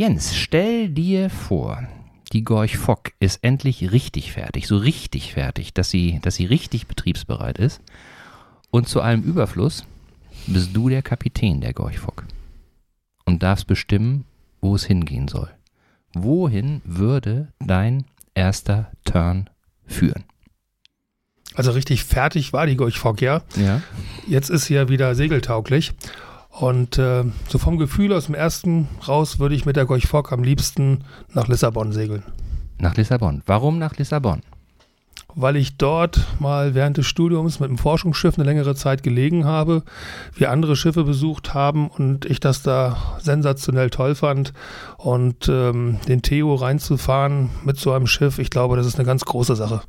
Jens, stell dir vor, die Gorch Fock ist endlich richtig fertig, so richtig fertig, dass sie, dass sie richtig betriebsbereit ist. Und zu allem Überfluss bist du der Kapitän der Gorch Fock und darfst bestimmen, wo es hingehen soll. Wohin würde dein erster Turn führen? Also richtig fertig war die Gorch Fock, ja. Ja. Jetzt ist sie ja wieder segeltauglich. Und äh, so vom Gefühl aus dem ersten raus würde ich mit der Gorch Fock am liebsten nach Lissabon segeln. Nach Lissabon. Warum nach Lissabon? Weil ich dort mal während des Studiums mit dem Forschungsschiff eine längere Zeit gelegen habe, wir andere Schiffe besucht haben und ich das da sensationell toll fand. Und ähm, den Theo reinzufahren mit so einem Schiff, ich glaube, das ist eine ganz große Sache.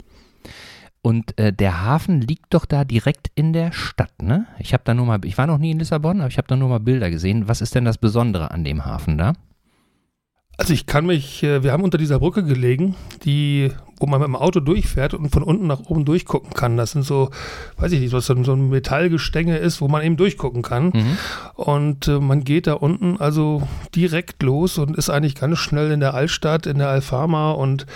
Und äh, der Hafen liegt doch da direkt in der Stadt, ne? Ich habe da nur mal, ich war noch nie in Lissabon, aber ich habe da nur mal Bilder gesehen. Was ist denn das Besondere an dem Hafen da? Also ich kann mich, äh, wir haben unter dieser Brücke gelegen, die, wo man mit dem Auto durchfährt und von unten nach oben durchgucken kann. Das sind so, weiß ich nicht, was so ein Metallgestänge ist, wo man eben durchgucken kann. Mhm. Und äh, man geht da unten also direkt los und ist eigentlich ganz schnell in der Altstadt, in der Alfama und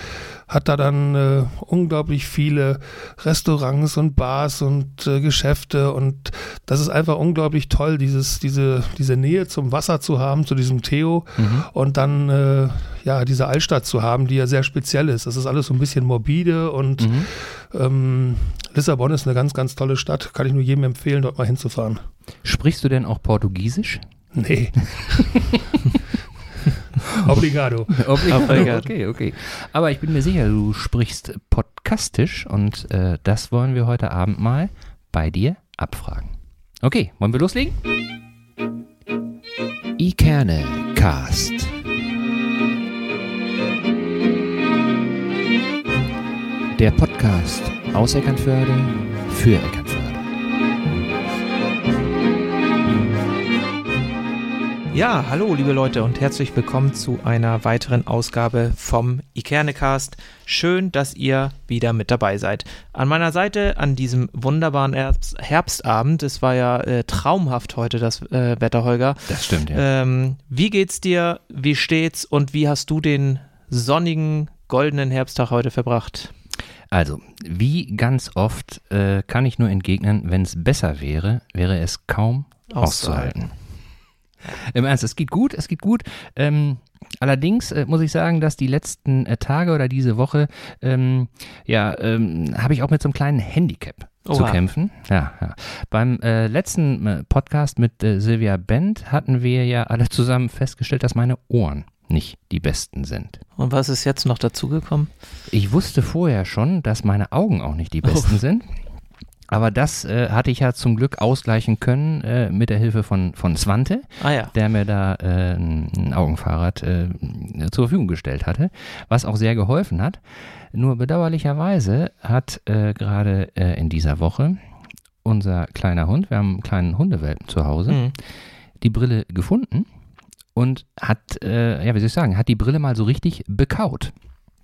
hat da dann äh, unglaublich viele Restaurants und Bars und äh, Geschäfte und das ist einfach unglaublich toll, dieses, diese, diese Nähe zum Wasser zu haben, zu diesem Theo mhm. und dann äh, ja diese Altstadt zu haben, die ja sehr speziell ist. Das ist alles so ein bisschen morbide und mhm. ähm, Lissabon ist eine ganz, ganz tolle Stadt. Kann ich nur jedem empfehlen, dort mal hinzufahren. Sprichst du denn auch Portugiesisch? Nee. Obligado. Obligado. Okay, okay. Aber ich bin mir sicher, du sprichst podcastisch und äh, das wollen wir heute Abend mal bei dir abfragen. Okay, wollen wir loslegen? Ikerne Cast. Der Podcast aus Eckernförde für Eckernförde. Ja, hallo liebe Leute und herzlich willkommen zu einer weiteren Ausgabe vom Ikernecast. Schön, dass ihr wieder mit dabei seid. An meiner Seite an diesem wunderbaren Herbst Herbstabend, es war ja äh, traumhaft heute das äh, Wetter, Holger. Das stimmt, ja. Ähm, wie geht's dir? Wie steht's? Und wie hast du den sonnigen, goldenen Herbsttag heute verbracht? Also, wie ganz oft äh, kann ich nur entgegnen, wenn es besser wäre, wäre es kaum auszuhalten. auszuhalten. Im Ernst, es geht gut, es geht gut. Ähm, allerdings äh, muss ich sagen, dass die letzten äh, Tage oder diese Woche, ähm, ja, ähm, habe ich auch mit so einem kleinen Handicap Oha. zu kämpfen. Ja, ja. Beim äh, letzten äh, Podcast mit äh, Silvia Bent hatten wir ja alle zusammen festgestellt, dass meine Ohren nicht die besten sind. Und was ist jetzt noch dazugekommen? Ich wusste vorher schon, dass meine Augen auch nicht die besten oh. sind. Aber das äh, hatte ich ja zum Glück ausgleichen können äh, mit der Hilfe von, von Swante, ah, ja. der mir da äh, ein Augenfahrrad äh, zur Verfügung gestellt hatte, was auch sehr geholfen hat. Nur bedauerlicherweise hat äh, gerade äh, in dieser Woche unser kleiner Hund, wir haben einen kleinen Hundewelpen zu Hause, mhm. die Brille gefunden und hat, ja, wie soll ich sagen, hat die Brille mal so richtig bekaut.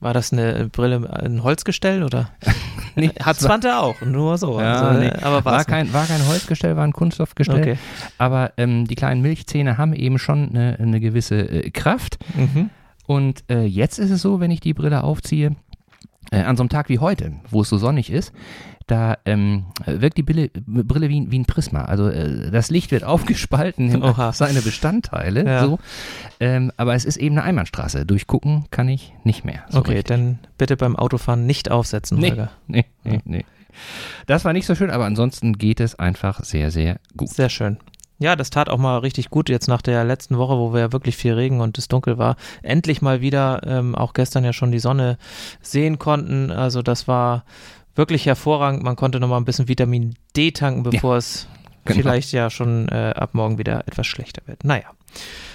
War das eine Brille, ein Holzgestell oder? nee, Hat Zwante auch, nur so. Ja, also, nee. aber war, kein, war kein Holzgestell, war ein Kunststoffgestell. Okay. Aber ähm, die kleinen Milchzähne haben eben schon eine, eine gewisse äh, Kraft. Mhm. Und äh, jetzt ist es so, wenn ich die Brille aufziehe, äh, an so einem Tag wie heute, wo es so sonnig ist, da ähm, wirkt die Brille, Brille wie, wie, ein Prisma. Also äh, das Licht wird aufgespalten in Oha. seine Bestandteile. Ja. So. Ähm, aber es ist eben eine Einbahnstraße. Durchgucken kann ich nicht mehr. So okay, richtig. dann bitte beim Autofahren nicht aufsetzen, nee, Holger. Nee, nee, nee. Das war nicht so schön, aber ansonsten geht es einfach sehr, sehr gut. Sehr schön. Ja, das tat auch mal richtig gut jetzt nach der letzten Woche, wo wir ja wirklich viel Regen und es dunkel war. Endlich mal wieder, ähm, auch gestern ja schon die Sonne sehen konnten. Also das war wirklich hervorragend. Man konnte nochmal ein bisschen Vitamin D tanken, bevor ja, es genau. vielleicht ja schon äh, ab morgen wieder etwas schlechter wird. Naja.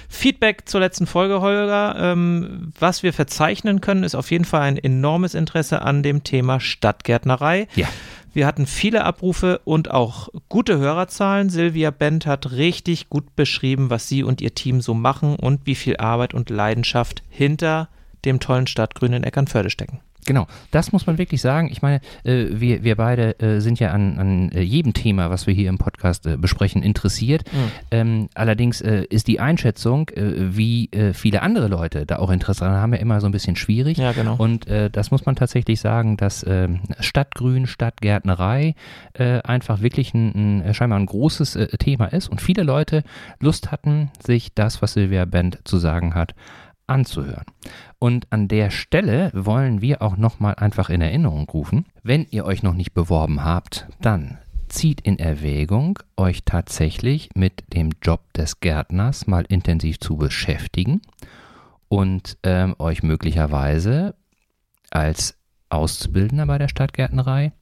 Feedback zur letzten Folge, Holger. Ähm, was wir verzeichnen können, ist auf jeden Fall ein enormes Interesse an dem Thema Stadtgärtnerei. Ja. Wir hatten viele Abrufe und auch gute Hörerzahlen. Silvia Bent hat richtig gut beschrieben, was sie und ihr Team so machen und wie viel Arbeit und Leidenschaft hinter dem tollen Stadtgrün in Eckernförde stecken. Genau, das muss man wirklich sagen. Ich meine, äh, wir, wir beide äh, sind ja an, an äh, jedem Thema, was wir hier im Podcast äh, besprechen, interessiert. Mhm. Ähm, allerdings äh, ist die Einschätzung, wie viele andere Leute da auch Interesse daran haben, ja immer so ein bisschen schwierig. Ja, genau. Und das muss man tatsächlich sagen, dass ähm, Stadtgrün, Stadtgärtnerei einfach wirklich ein, ein, scheinbar ein großes Thema ist und viele Leute Lust hatten, sich das, was Silvia Bend zu sagen hat, anzuhören. Und an der Stelle wollen wir auch nochmal einfach in Erinnerung rufen, wenn ihr euch noch nicht beworben habt, dann zieht in Erwägung, euch tatsächlich mit dem Job des Gärtners mal intensiv zu beschäftigen und ähm, euch möglicherweise als Auszubildender bei der Stadtgärtnerei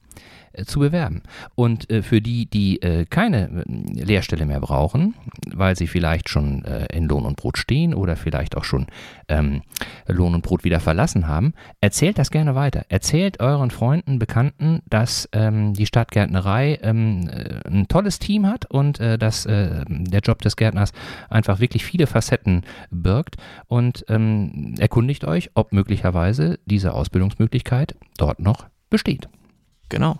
zu bewerben. Und äh, für die, die äh, keine äh, Lehrstelle mehr brauchen, weil sie vielleicht schon äh, in Lohn und Brot stehen oder vielleicht auch schon ähm, Lohn und Brot wieder verlassen haben, erzählt das gerne weiter. Erzählt euren Freunden, Bekannten, dass ähm, die Stadtgärtnerei ähm, äh, ein tolles Team hat und dass der Job des Gärtners einfach wirklich viele Facetten birgt und ähm, erkundigt euch, ob möglicherweise diese Ausbildungsmöglichkeit dort noch besteht. Genau.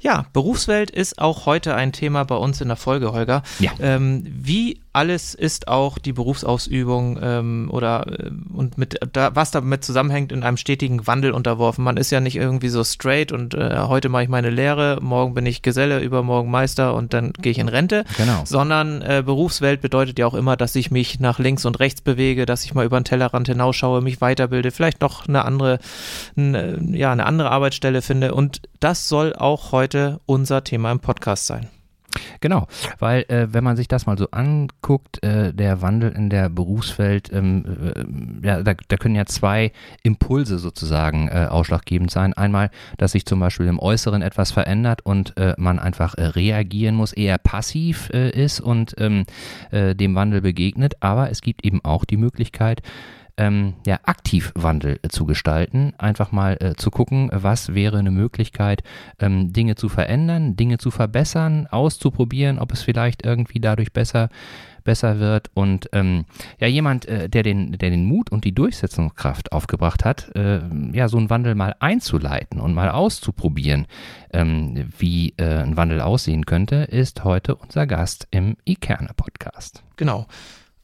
Ja, Berufswelt ist auch heute ein Thema bei uns in der Folge, Holger. Ja. Ähm, wie alles ist auch die Berufsausübung ähm, oder äh, und mit da, was damit zusammenhängt, in einem stetigen Wandel unterworfen. Man ist ja nicht irgendwie so straight und äh, heute mache ich meine Lehre, morgen bin ich Geselle, übermorgen Meister und dann gehe ich in Rente. Genau. Sondern äh, Berufswelt bedeutet ja auch immer, dass ich mich nach links und rechts bewege, dass ich mal über den Tellerrand hinausschaue, mich weiterbilde, vielleicht noch eine andere, eine, ja, eine andere Arbeitsstelle finde. Und das soll auch heute unser Thema im Podcast sein. Genau, weil äh, wenn man sich das mal so anguckt, äh, der Wandel in der Berufswelt, ähm, äh, ja, da, da, können ja zwei Impulse sozusagen äh, ausschlaggebend sein. Einmal, dass sich zum Beispiel im Äußeren etwas verändert und äh, man einfach äh, reagieren muss, eher passiv ist und ähm, dem Wandel begegnet. Aber es gibt eben auch die Möglichkeit, ähm, ja, Aktivwandel äh, zu gestalten, einfach mal äh, zu gucken, was wäre eine Möglichkeit, ähm, Dinge zu verändern, Dinge zu verbessern, auszuprobieren, ob es vielleicht irgendwie dadurch besser besser wird und ähm, ja jemand, äh, der den, der den Mut und die Durchsetzungskraft aufgebracht hat, äh, ja so einen Wandel mal einzuleiten und mal auszuprobieren, ähm, wie äh, ein Wandel aussehen könnte, ist heute unser Gast im Ikerne Podcast. Genau.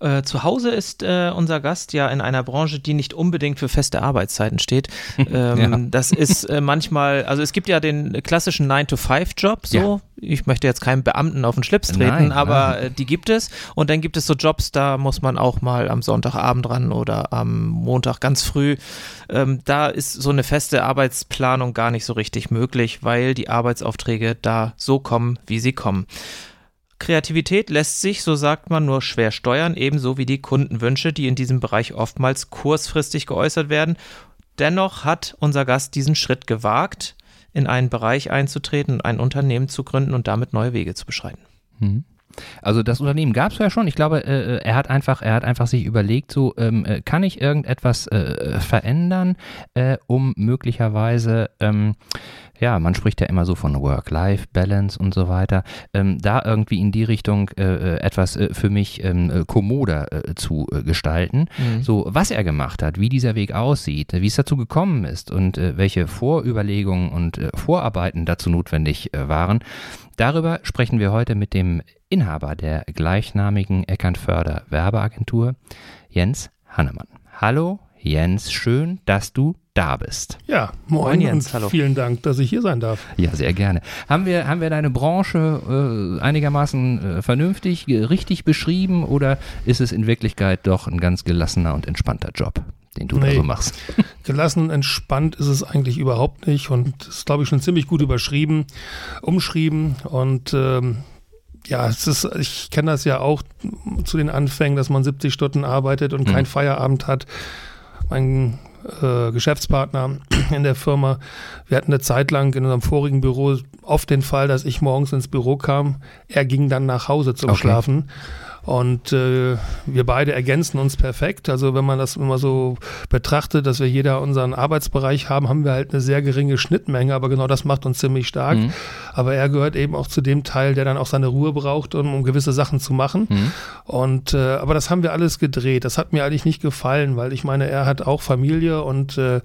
Äh, zu Hause ist äh, unser Gast ja in einer Branche, die nicht unbedingt für feste Arbeitszeiten steht. Ähm, ja. Das ist äh, manchmal, also es gibt ja den klassischen 9-to-5-Job, so. Ja. Ich möchte jetzt keinem Beamten auf den Schlips treten, nein, aber nein. Äh, die gibt es. Und dann gibt es so Jobs, da muss man auch mal am Sonntagabend ran oder am Montag ganz früh. Ähm, da ist so eine feste Arbeitsplanung gar nicht so richtig möglich, weil die Arbeitsaufträge da so kommen, wie sie kommen. Kreativität lässt sich, so sagt man, nur schwer steuern, ebenso wie die Kundenwünsche, die in diesem Bereich oftmals kurzfristig geäußert werden. Dennoch hat unser Gast diesen Schritt gewagt, in einen Bereich einzutreten, ein Unternehmen zu gründen und damit neue Wege zu beschreiten. Mhm. Also das Unternehmen gab es ja schon. Ich glaube, äh, er hat einfach, er hat einfach sich überlegt, so ähm, äh, kann ich irgendetwas äh, verändern, äh, um möglicherweise ähm, ja, man spricht ja immer so von Work-Life-Balance und so weiter, ähm, da irgendwie in die Richtung äh, äh etwas äh, für mich ähm, äh, kommoder äh, zu äh, gestalten. Mhm. So, was er gemacht hat, wie dieser Weg aussieht, wie es dazu gekommen ist und welche Vorüberlegungen und Vorarbeiten dazu notwendig waren, darüber sprechen wir heute mit dem Inhaber der gleichnamigen Eckernförder Werbeagentur, Jens Hannemann. Hallo Jens, schön, dass du da bist. Ja, moin, moin Jens, hallo. vielen Dank, dass ich hier sein darf. Ja, sehr gerne. Haben wir, haben wir deine Branche äh, einigermaßen äh, vernünftig, richtig beschrieben oder ist es in Wirklichkeit doch ein ganz gelassener und entspannter Job? Den du nee, da so machst. Gelassen, entspannt ist es eigentlich überhaupt nicht und ist, glaube ich, schon ziemlich gut überschrieben, umschrieben und ähm, ja, es ist, ich kenne das ja auch zu den Anfängen, dass man 70 Stunden arbeitet und mhm. keinen Feierabend hat. Mein äh, Geschäftspartner in der Firma. Wir hatten eine Zeit lang in unserem vorigen Büro oft den Fall, dass ich morgens ins Büro kam. Er ging dann nach Hause zum okay. Schlafen. Und äh, wir beide ergänzen uns perfekt. Also wenn man das immer so betrachtet, dass wir jeder unseren Arbeitsbereich haben, haben wir halt eine sehr geringe Schnittmenge, aber genau das macht uns ziemlich stark. Mhm. Aber er gehört eben auch zu dem Teil, der dann auch seine Ruhe braucht, um, um gewisse Sachen zu machen. Mhm. Und äh, aber das haben wir alles gedreht. Das hat mir eigentlich nicht gefallen, weil ich meine, er hat auch Familie und äh,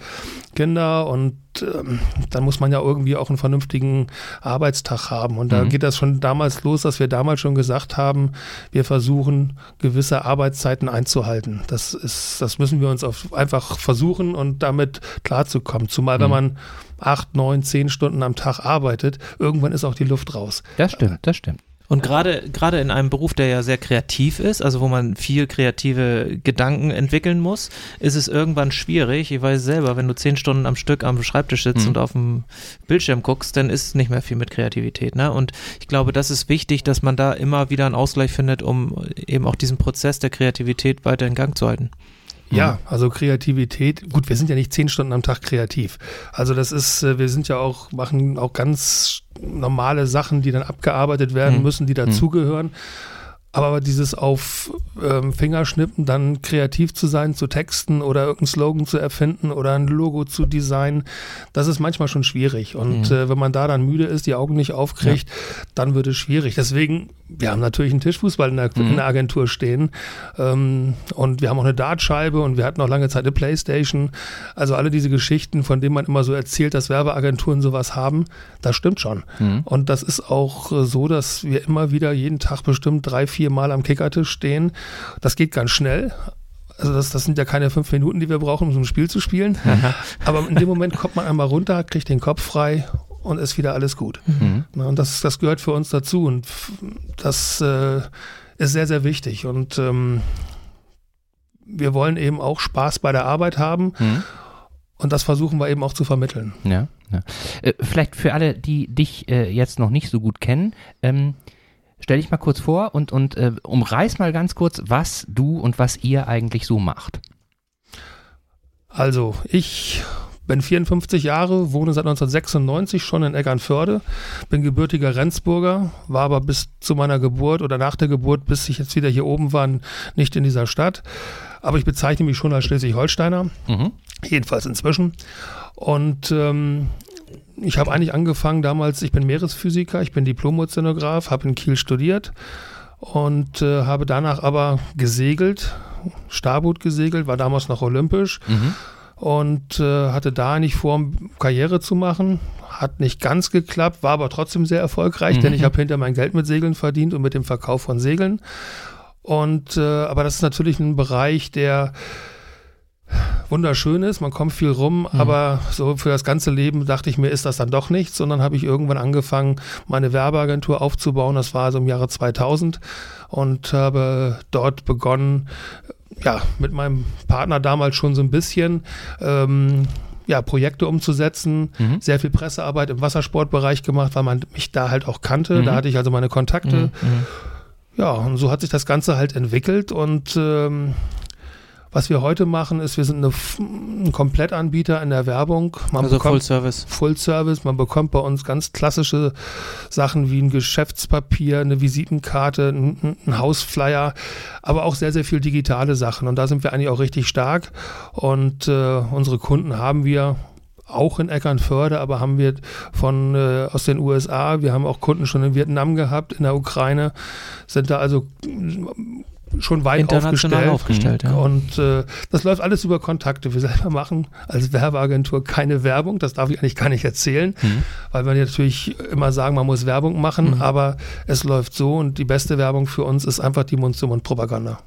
Kinder und ähm, dann muss man ja irgendwie auch einen vernünftigen Arbeitstag haben. Und da mhm. geht das schon damals los, dass wir damals schon gesagt haben, wir versuchen, gewisse Arbeitszeiten einzuhalten. Das ist, das müssen wir uns einfach versuchen und damit klarzukommen. Zumal mhm. wenn man acht, neun, zehn Stunden am Tag arbeitet, irgendwann ist auch die Luft raus. Das stimmt, das stimmt. Und gerade gerade in einem Beruf, der ja sehr kreativ ist, also wo man viel kreative Gedanken entwickeln muss, ist es irgendwann schwierig. Ich weiß selber, wenn du zehn Stunden am Stück am Schreibtisch sitzt mhm. und auf dem Bildschirm guckst, dann ist nicht mehr viel mit Kreativität. Ne? Und ich glaube, das ist wichtig, dass man da immer wieder einen Ausgleich findet, um eben auch diesen Prozess der Kreativität weiter in Gang zu halten. Ja, mhm. also Kreativität, gut, wir sind ja nicht zehn Stunden am Tag kreativ. Also das ist, äh, wir sind ja auch, machen auch ganz normale Sachen, die dann abgearbeitet werden mhm. müssen, die mhm. Aber dieses auf ähm, Fingerschnippen dann kreativ zu sein, zu texten oder irgendeinen Slogan zu erfinden oder ein Logo zu designen, das ist manchmal schon schwierig. Und mhm. äh, wenn man da dann müde ist, die Augen nicht aufkriegt, ja. dann wird es schwierig. Deswegen, wir haben natürlich einen Tischfußball in der, mhm. in der Agentur stehen ähm, und wir haben auch eine Dartscheibe und wir hatten auch lange Zeit eine Playstation. Also alle diese Geschichten, von denen man immer so erzählt, dass Werbeagenturen sowas haben, das stimmt schon. Mhm. Und das ist auch äh, so, dass wir immer wieder jeden Tag bestimmt drei, vier vier Mal am Kickertisch stehen. Das geht ganz schnell. Also das, das sind ja keine fünf Minuten, die wir brauchen, um so ein Spiel zu spielen. Aber in dem Moment kommt man einmal runter, kriegt den Kopf frei und ist wieder alles gut. Mhm. Und das, das gehört für uns dazu und das äh, ist sehr, sehr wichtig. Und ähm, wir wollen eben auch Spaß bei der Arbeit haben. Mhm. Und das versuchen wir eben auch zu vermitteln. Ja, ja. Äh, vielleicht für alle, die dich äh, jetzt noch nicht so gut kennen, ähm, Stell dich mal kurz vor und, und äh, umreiß mal ganz kurz, was du und was ihr eigentlich so macht. Also, ich bin 54 Jahre, wohne seit 1996 schon in Eckernförde, bin gebürtiger Rendsburger, war aber bis zu meiner Geburt oder nach der Geburt, bis ich jetzt wieder hier oben war, nicht in dieser Stadt. Aber ich bezeichne mich schon als Schleswig-Holsteiner, mhm. jedenfalls inzwischen. Und ähm, ich habe eigentlich angefangen damals, ich bin Meeresphysiker, ich bin Diplom-Ozeanograph, habe in Kiel studiert und äh, habe danach aber gesegelt, Starboot gesegelt, war damals noch olympisch mhm. und äh, hatte da eigentlich vor, Karriere zu machen. Hat nicht ganz geklappt, war aber trotzdem sehr erfolgreich, mhm. denn ich habe hinter mein Geld mit Segeln verdient und mit dem Verkauf von Segeln. Und äh, aber das ist natürlich ein Bereich, der wunderschön ist, man kommt viel rum, mhm. aber so für das ganze Leben dachte ich mir, ist das dann doch nichts. sondern habe ich irgendwann angefangen, meine Werbeagentur aufzubauen. Das war so im Jahre 2000 und habe dort begonnen, ja, mit meinem Partner damals schon so ein bisschen ähm, ja, Projekte umzusetzen, mhm. sehr viel Pressearbeit im Wassersportbereich gemacht, weil man mich da halt auch kannte. Mhm. Da hatte ich also meine Kontakte. Mhm. mhm. Ja, und so hat sich das Ganze halt entwickelt und ähm, was wir heute machen, ist, wir sind eine, ein Komplettanbieter in der Werbung. Man also bekommt Full Service. Full Service. Man bekommt bei uns ganz klassische Sachen wie ein Geschäftspapier, eine Visitenkarte, ein, ein Hausflyer, aber auch sehr, sehr viel digitale Sachen. Und da sind wir eigentlich auch richtig stark. Und äh, unsere Kunden haben wir auch in Eckernförde, aber haben wir von äh, aus den USA, wir haben auch Kunden schon in Vietnam gehabt, in der Ukraine, sind da also schon weit International aufgestellt. aufgestellt ja. Und äh, das läuft alles über Kontakte. Wir selber machen als Werbeagentur keine Werbung, das darf ich eigentlich gar nicht erzählen, mhm. weil wir natürlich immer sagen, man muss Werbung machen, mhm. aber es läuft so und die beste Werbung für uns ist einfach die Mund-zu-Mund-Propaganda.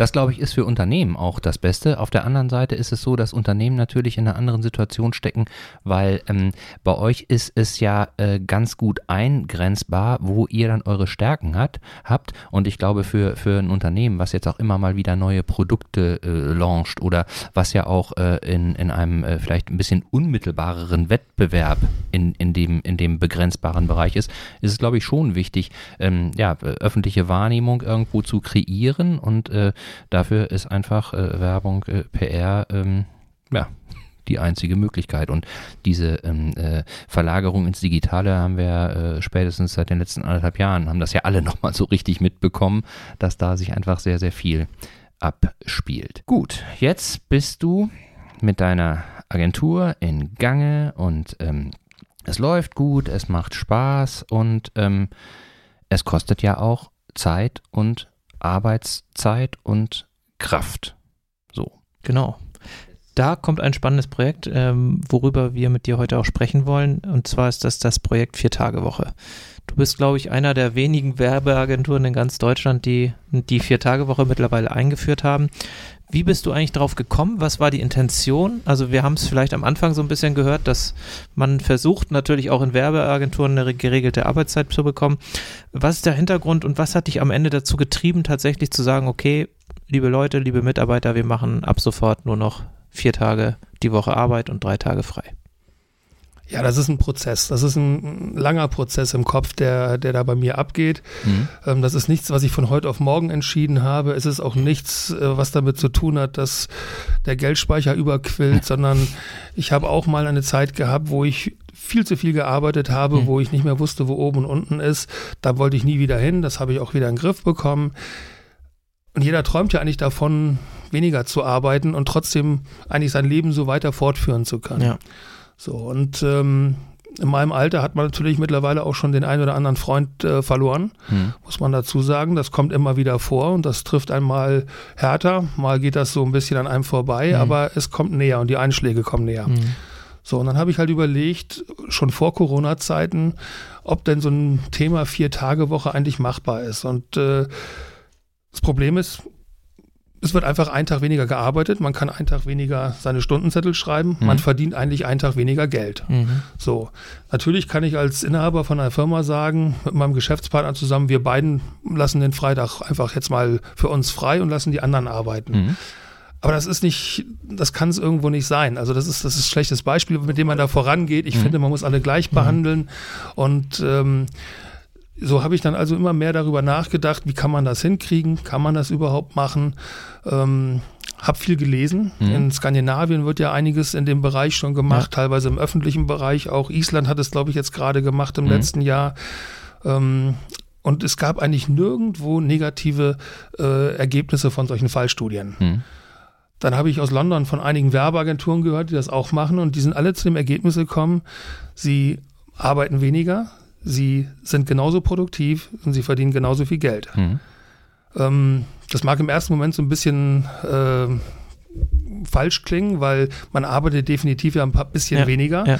Das, glaube ich, ist für Unternehmen auch das Beste. Auf der anderen Seite ist es so, dass Unternehmen natürlich in einer anderen Situation stecken, weil ähm, bei euch ist es ja äh, ganz gut eingrenzbar, wo ihr dann eure Stärken hat, habt. Und ich glaube, für, für ein Unternehmen, was jetzt auch immer mal wieder neue Produkte äh, launcht oder was ja auch äh, in, in einem äh, vielleicht ein bisschen unmittelbareren Wettbewerb in, in, dem, in dem begrenzbaren Bereich ist, ist es, glaube ich, schon wichtig, ähm, ja, öffentliche Wahrnehmung irgendwo zu kreieren und äh, Dafür ist einfach äh, Werbung, äh, PR, ähm, ja, die einzige Möglichkeit. Und diese ähm, äh, Verlagerung ins Digitale haben wir äh, spätestens seit den letzten anderthalb Jahren, haben das ja alle nochmal so richtig mitbekommen, dass da sich einfach sehr, sehr viel abspielt. Gut, jetzt bist du mit deiner Agentur in Gange und ähm, es läuft gut, es macht Spaß und ähm, es kostet ja auch Zeit und Arbeitszeit und Kraft. So. Genau. Da kommt ein spannendes Projekt, ähm, worüber wir mit dir heute auch sprechen wollen. Und zwar ist das das Projekt Vier-Tage-Woche. Du bist, glaube ich, einer der wenigen Werbeagenturen in ganz Deutschland, die die Vier-Tage-Woche mittlerweile eingeführt haben. Wie bist du eigentlich drauf gekommen? Was war die Intention? Also wir haben es vielleicht am Anfang so ein bisschen gehört, dass man versucht natürlich auch in Werbeagenturen eine geregelte Arbeitszeit zu bekommen. Was ist der Hintergrund und was hat dich am Ende dazu getrieben, tatsächlich zu sagen, okay, liebe Leute, liebe Mitarbeiter, wir machen ab sofort nur noch vier Tage die Woche Arbeit und drei Tage frei? Ja, das ist ein Prozess. Das ist ein langer Prozess im Kopf, der, der da bei mir abgeht. Mhm. Ähm, das ist nichts, was ich von heute auf morgen entschieden habe. Es ist auch nichts, äh, was damit zu tun hat, dass der Geldspeicher überquillt, sondern ich habe auch mal eine Zeit gehabt, wo ich viel zu viel gearbeitet habe, mhm. wo ich nicht mehr wusste, wo oben und unten ist. Da wollte ich nie wieder hin. Das habe ich auch wieder in den Griff bekommen. Und jeder träumt ja eigentlich davon, weniger zu arbeiten und trotzdem eigentlich sein Leben so weiter fortführen zu können. Ja. So, und ähm, in meinem Alter hat man natürlich mittlerweile auch schon den einen oder anderen Freund äh, verloren, hm. muss man dazu sagen. Das kommt immer wieder vor und das trifft einmal härter, mal geht das so ein bisschen an einem vorbei, hm. aber es kommt näher und die Einschläge kommen näher. Hm. So, und dann habe ich halt überlegt, schon vor Corona-Zeiten, ob denn so ein Thema Vier-Tage-Woche eigentlich machbar ist. Und äh, das Problem ist, es wird einfach einen Tag weniger gearbeitet, man kann einen Tag weniger seine Stundenzettel schreiben, mhm. man verdient eigentlich einen Tag weniger Geld. Mhm. So, natürlich kann ich als Inhaber von einer Firma sagen, mit meinem Geschäftspartner zusammen, wir beiden lassen den Freitag einfach jetzt mal für uns frei und lassen die anderen arbeiten. Mhm. Aber das ist nicht, das kann es irgendwo nicht sein. Also das ist, das ist ein schlechtes Beispiel, mit dem man da vorangeht. Ich mhm. finde, man muss alle gleich mhm. behandeln und ähm, so habe ich dann also immer mehr darüber nachgedacht, wie kann man das hinkriegen, kann man das überhaupt machen. Ähm, habe viel gelesen. Mhm. In Skandinavien wird ja einiges in dem Bereich schon gemacht, ja. teilweise im öffentlichen Bereich. Auch Island hat es, glaube ich, jetzt gerade gemacht im mhm. letzten Jahr. Ähm, und es gab eigentlich nirgendwo negative äh, Ergebnisse von solchen Fallstudien. Mhm. Dann habe ich aus London von einigen Werbeagenturen gehört, die das auch machen und die sind alle zu dem Ergebnis gekommen, sie arbeiten weniger, sie sind genauso produktiv und sie verdienen genauso viel Geld. Mhm. Ähm, das mag im ersten Moment so ein bisschen äh, falsch klingen, weil man arbeitet definitiv ja ein paar bisschen ja, weniger. Ja.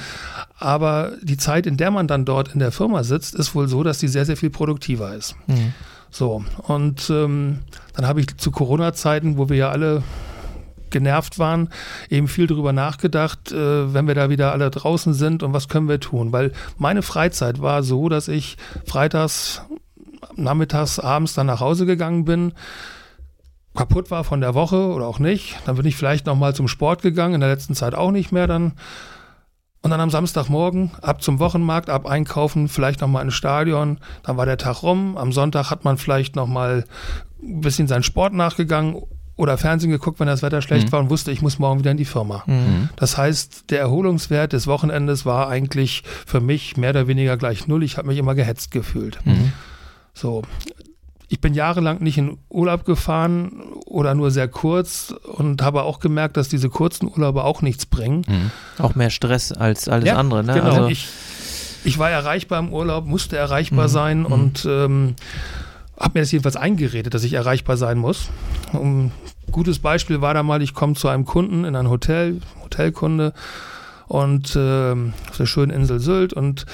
Aber die Zeit, in der man dann dort in der Firma sitzt, ist wohl so, dass die sehr, sehr viel produktiver ist. Mhm. So, und ähm, dann habe ich zu Corona-Zeiten, wo wir ja alle genervt waren, eben viel darüber nachgedacht, äh, wenn wir da wieder alle draußen sind und was können wir tun. Weil meine Freizeit war so, dass ich freitags, nachmittags, abends dann nach Hause gegangen bin, kaputt war von der Woche oder auch nicht. Dann bin ich vielleicht nochmal zum Sport gegangen, in der letzten Zeit auch nicht mehr dann. Und dann am Samstagmorgen ab zum Wochenmarkt, ab einkaufen, vielleicht nochmal ins Stadion. Dann war der Tag rum. Am Sonntag hat man vielleicht nochmal ein bisschen seinen Sport nachgegangen oder Fernsehen geguckt, wenn das Wetter schlecht mhm. war und wusste, ich muss morgen wieder in die Firma. Mhm. Das heißt, der Erholungswert des Wochenendes war eigentlich für mich mehr oder weniger gleich null. Ich habe mich immer gehetzt gefühlt. Mhm. So. Ich bin jahrelang nicht in Urlaub gefahren oder nur sehr kurz und habe auch gemerkt, dass diese kurzen Urlaube auch nichts bringen. Mhm. Auch mehr Stress als alles ja, andere. Ne? Genau. Also ich, ich war erreichbar im Urlaub, musste erreichbar mhm. sein mhm. und ähm, habe mir das jedenfalls eingeredet, dass ich erreichbar sein muss. Um, gutes Beispiel war da mal, ich komme zu einem Kunden in ein Hotel, Hotelkunde und äh, auf der schönen Insel Sylt und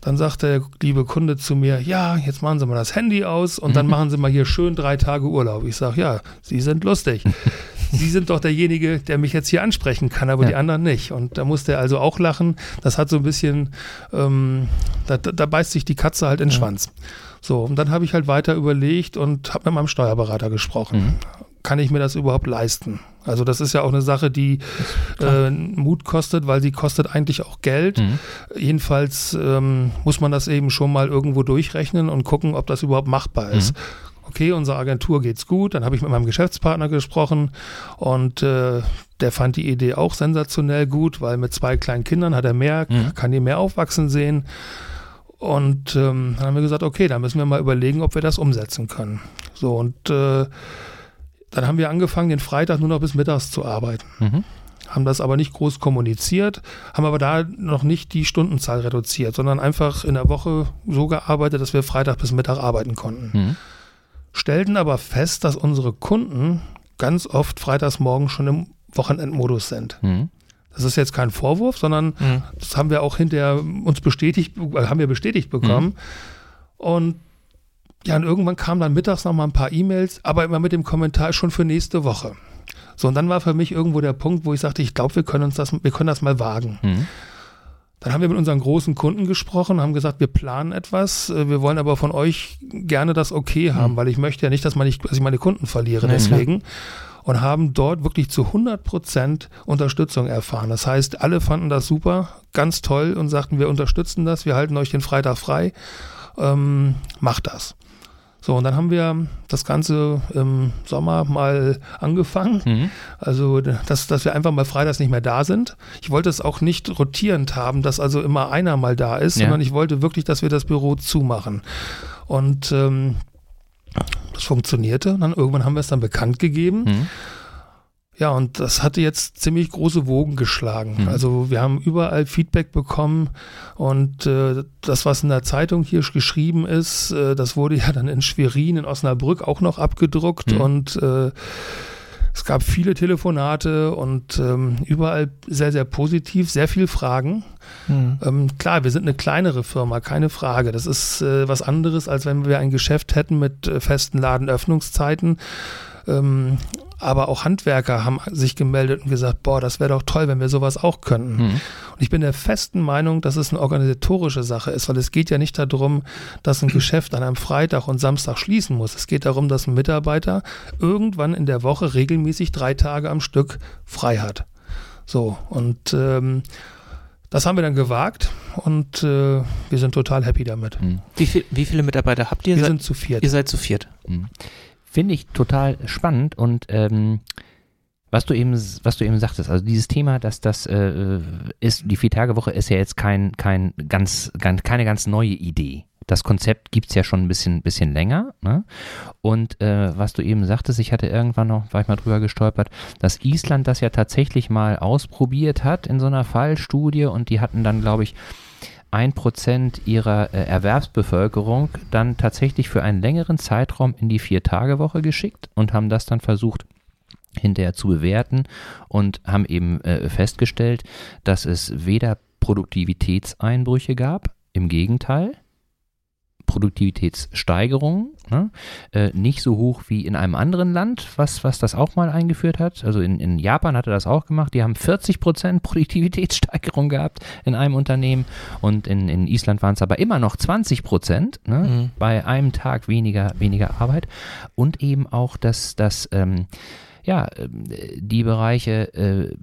dann sagt der liebe Kunde zu mir, ja, jetzt machen Sie mal das Handy aus und dann machen Sie mal hier schön drei Tage Urlaub. Ich sage, ja, Sie sind lustig. Sie sind doch derjenige, der mich jetzt hier ansprechen kann, aber ja. die anderen nicht. Und da musste er also auch lachen. Das hat so ein bisschen, ähm, da, da, beißt sich die Katze halt in den ja. Schwanz. So, und dann habe ich halt weiter überlegt und habe mit meinem Steuerberater gesprochen. Mhm. Kann ich mir das überhaupt leisten? Also das ist ja auch eine Sache, die äh, Mut kostet, weil sie kostet eigentlich auch Geld. Mhm. Jedenfalls ähm, muss man das eben schon mal irgendwo durchrechnen und gucken, ob das überhaupt machbar ist. Mhm. okay, unserer Agentur geht's gut. Dann habe ich mit meinem Geschäftspartner gesprochen und äh, der fand die Idee auch sensationell gut, weil mit zwei kleinen Kindern hat er mehr, mhm. kann die mehr aufwachsen sehen. Und ähm, dann haben wir gesagt, okay, da müssen wir mal überlegen, ob wir das umsetzen können. So, und äh, dann haben wir angefangen, den Freitag nur noch bis mittags zu arbeiten. Mhm. Haben das aber nicht groß kommuniziert, haben aber da noch nicht die Stundenzahl reduziert, sondern einfach in der Woche so gearbeitet, dass wir Freitag bis Mittag arbeiten konnten. Mhm. Stellten aber fest, dass unsere Kunden ganz oft freitags morgen schon im Wochenendmodus sind. Mhm. Das ist jetzt kein Vorwurf, sondern mhm. das haben wir auch hinterher uns bestätigt, äh, haben wir bestätigt bekommen. Mhm. Und ja, und irgendwann kamen dann mittags noch mal ein paar E-Mails, aber immer mit dem Kommentar schon für nächste Woche. So, und dann war für mich irgendwo der Punkt, wo ich sagte, ich glaube, wir können uns das, wir können das mal wagen. Mhm. Dann haben wir mit unseren großen Kunden gesprochen, haben gesagt, wir planen etwas, äh, wir wollen aber von euch gerne das okay haben, mhm. weil ich möchte ja nicht, dass, man nicht, dass ich meine Kunden verliere. Ja, deswegen. Klar und haben dort wirklich zu 100 Prozent Unterstützung erfahren. Das heißt, alle fanden das super, ganz toll und sagten, wir unterstützen das, wir halten euch den Freitag frei, ähm, macht das. So, und dann haben wir das Ganze im Sommer mal angefangen. Mhm. Also, dass, dass wir einfach mal freitags nicht mehr da sind. Ich wollte es auch nicht rotierend haben, dass also immer einer mal da ist, ja. sondern ich wollte wirklich, dass wir das Büro zumachen. Und ähm, das funktionierte. Dann irgendwann haben wir es dann bekannt gegeben. Mhm. Ja, und das hatte jetzt ziemlich große Wogen geschlagen. Mhm. Also wir haben überall Feedback bekommen und äh, das, was in der Zeitung hier geschrieben ist, äh, das wurde ja dann in Schwerin, in Osnabrück auch noch abgedruckt mhm. und äh, es gab viele Telefonate und ähm, überall sehr, sehr positiv, sehr viel Fragen. Mhm. Ähm, klar, wir sind eine kleinere Firma, keine Frage. Das ist äh, was anderes, als wenn wir ein Geschäft hätten mit äh, festen Ladenöffnungszeiten. Ähm, aber auch Handwerker haben sich gemeldet und gesagt, boah, das wäre doch toll, wenn wir sowas auch könnten. Mhm. Und ich bin der festen Meinung, dass es eine organisatorische Sache ist, weil es geht ja nicht darum, dass ein Geschäft an einem Freitag und Samstag schließen muss. Es geht darum, dass ein Mitarbeiter irgendwann in der Woche regelmäßig drei Tage am Stück frei hat. So, und ähm, das haben wir dann gewagt und äh, wir sind total happy damit. Mhm. Wie, viel, wie, viele Mitarbeiter habt ihr? Wir sind zu viert. Ihr seid zu viert. Mhm. Finde ich total spannend und ähm, was du eben, was du eben sagtest, also dieses Thema, dass das äh, ist, die Vier-Tage-Woche ist ja jetzt kein, kein ganz, ganz, keine ganz neue Idee. Das Konzept gibt es ja schon ein bisschen, bisschen länger. Ne? Und äh, was du eben sagtest, ich hatte irgendwann noch, war ich mal drüber gestolpert, dass Island das ja tatsächlich mal ausprobiert hat in so einer Fallstudie und die hatten dann, glaube ich, ein Prozent ihrer äh, Erwerbsbevölkerung dann tatsächlich für einen längeren Zeitraum in die Vier-Tage-Woche geschickt und haben das dann versucht hinterher zu bewerten und haben eben äh, festgestellt, dass es weder Produktivitätseinbrüche gab, im Gegenteil, Produktivitätssteigerung, ne? äh, nicht so hoch wie in einem anderen Land, was, was das auch mal eingeführt hat. Also in, in Japan hat er das auch gemacht. Die haben 40 Prozent Produktivitätssteigerung gehabt in einem Unternehmen und in, in Island waren es aber immer noch 20 Prozent ne? mhm. bei einem Tag weniger, weniger Arbeit und eben auch, dass das ähm, ja, ähm, die Bereiche äh,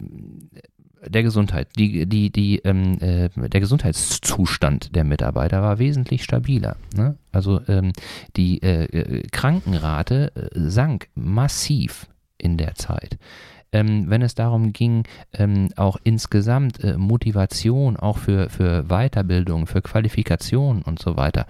der Gesundheit, die, die, die, ähm, äh, der Gesundheitszustand der Mitarbeiter war wesentlich stabiler. Ne? Also ähm, die äh, äh Krankenrate äh, sank massiv in der Zeit. Ähm, wenn es darum ging, ähm, auch insgesamt äh, Motivation, auch für, für Weiterbildung, für Qualifikation und so weiter,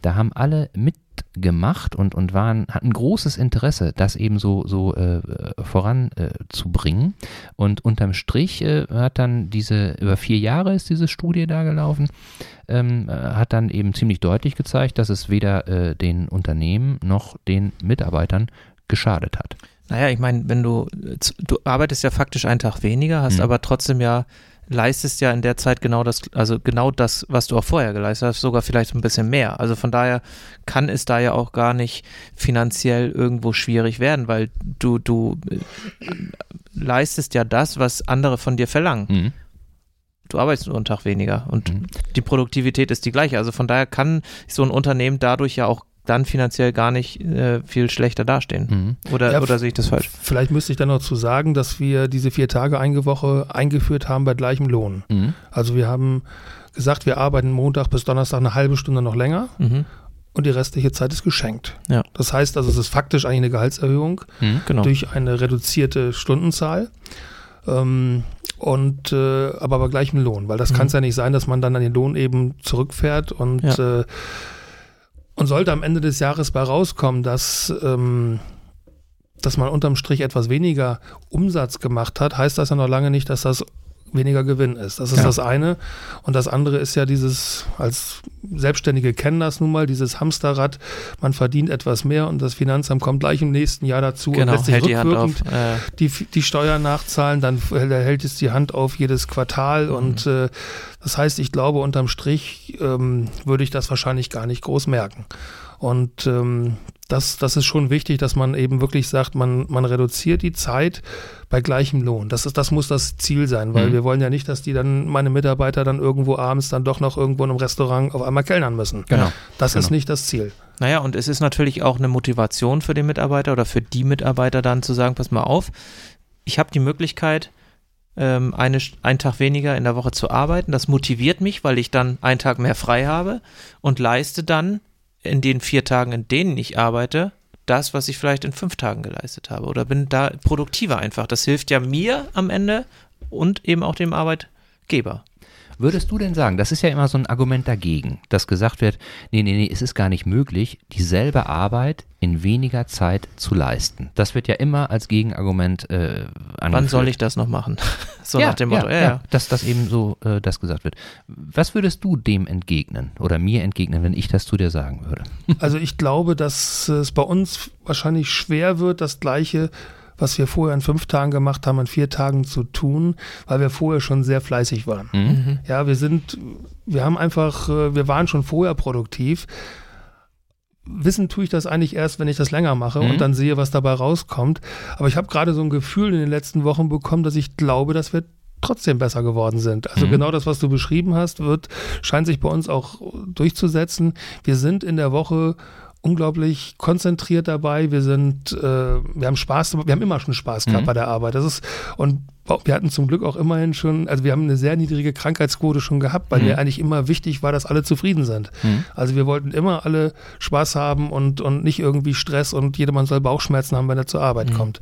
da haben alle mit gemacht und, und waren, hatten großes Interesse, das eben so, so äh, voranzubringen. Äh, und unterm Strich äh, hat dann diese, über vier Jahre ist diese Studie da gelaufen, ähm, äh, hat dann eben ziemlich deutlich gezeigt, dass es weder äh, den Unternehmen noch den Mitarbeitern geschadet hat. Naja, ich meine, wenn du, du arbeitest ja faktisch einen Tag weniger, hast mhm. aber trotzdem ja leistest ja in der Zeit genau das, also genau das, was du auch vorher geleistet hast, sogar vielleicht ein bisschen mehr. Also von daher kann es da ja auch gar nicht finanziell irgendwo schwierig werden, weil du, du äh, leistest ja das, was andere von dir verlangen. Mhm. Du arbeitest nur einen Tag weniger und mhm. die Produktivität ist die gleiche. Also von daher kann so ein Unternehmen dadurch ja auch dann finanziell gar nicht äh, viel schlechter dastehen. Mhm. Oder, ja, oder sehe ich das falsch? Vielleicht müsste ich dann noch zu sagen, dass wir diese vier Tage eine Woche eingeführt haben bei gleichem Lohn. Mhm. Also wir haben gesagt, wir arbeiten Montag bis Donnerstag eine halbe Stunde noch länger. Mhm. und die restliche Zeit ist geschenkt. Ja. Das heißt also, es ist faktisch eigentlich eine Gehaltserhöhung Mhm. Genau. durch eine reduzierte Stundenzahl. Ähm, und äh, aber bei gleichem Lohn, weil das Mhm. kann es ja nicht sein, dass man dann an den Lohn eben zurückfährt und äh, und sollte am Ende des Jahres bei rauskommen, dass ähm, dass man unterm Strich etwas weniger Umsatz gemacht hat, heißt das ja noch lange nicht, dass das weniger Gewinn ist. Das ist Ja. das eine. Und das andere ist ja dieses, als Selbstständige kennen das nun mal, dieses Hamsterrad. Man verdient etwas mehr und das Finanzamt kommt gleich im nächsten Jahr dazu genau, und lässt sich hält die Hand auf. rückwirkend Äh, die, die Steuern nachzahlen, dann hält es die Hand auf jedes Quartal Mhm. und äh, das heißt, ich glaube, unterm Strich ähm, würde ich das wahrscheinlich gar nicht groß merken. Und ähm, das, das ist schon wichtig, dass man eben wirklich sagt, man, man reduziert die Zeit bei gleichem Lohn. Das, ist, das muss das Ziel sein, weil Mhm. wir wollen ja nicht, dass die dann, meine Mitarbeiter dann irgendwo abends dann doch noch irgendwo in einem Restaurant auf einmal kellnern müssen. Genau. Das ist Genau. nicht das Ziel. Naja, und es ist natürlich auch eine Motivation für den Mitarbeiter oder für die Mitarbeiter dann zu sagen, pass mal auf, ich habe die Möglichkeit, ähm, eine, einen Tag weniger in der Woche zu arbeiten. Das motiviert mich, weil ich dann einen Tag mehr frei habe und leiste dann in den vier Tagen, in denen ich arbeite, das, was ich vielleicht in fünf Tagen geleistet habe. Oder bin da produktiver einfach. Das hilft ja mir am Ende und eben auch dem Arbeitgeber. Würdest du denn sagen, das ist ja immer so ein Argument dagegen, dass gesagt wird, nee, nee, nee, es ist gar nicht möglich, dieselbe Arbeit in weniger Zeit zu leisten. Das wird ja immer als Gegenargument äh, angeführt. Wann soll ich das noch machen? so nach dem Motto. Ja, ja. Dass das eben so äh, das gesagt wird. Was würdest du dem entgegnen oder mir entgegnen, wenn ich das zu dir sagen würde? Also ich glaube, dass es bei uns wahrscheinlich schwer wird, das Gleiche, was wir vorher in fünf Tagen gemacht haben, in vier Tagen zu tun, weil wir vorher schon sehr fleißig waren. Mhm. Ja, wir sind, wir haben einfach, äh, wir waren schon vorher produktiv. Wissen tue ich das eigentlich erst, wenn ich das länger mache Mhm. und dann sehe, was dabei rauskommt. Aber ich habe gerade so ein Gefühl in den letzten Wochen bekommen, dass ich glaube, dass wir trotzdem besser geworden sind. Also Mhm. genau das, was du beschrieben hast, wird, scheint sich bei uns auch durchzusetzen. Wir sind in der Woche unglaublich konzentriert dabei. Wir sind, äh, wir haben Spaß, wir haben immer schon Spaß gehabt Mhm. bei der Arbeit. Das ist, und wir hatten zum Glück auch immerhin schon, also wir haben eine sehr niedrige Krankheitsquote schon gehabt, weil Mhm. mir eigentlich immer wichtig war, dass alle zufrieden sind. Mhm. Also wir wollten immer alle Spaß haben und, und nicht irgendwie Stress und jedermann soll Bauchschmerzen haben, wenn er zur Arbeit Mhm. kommt.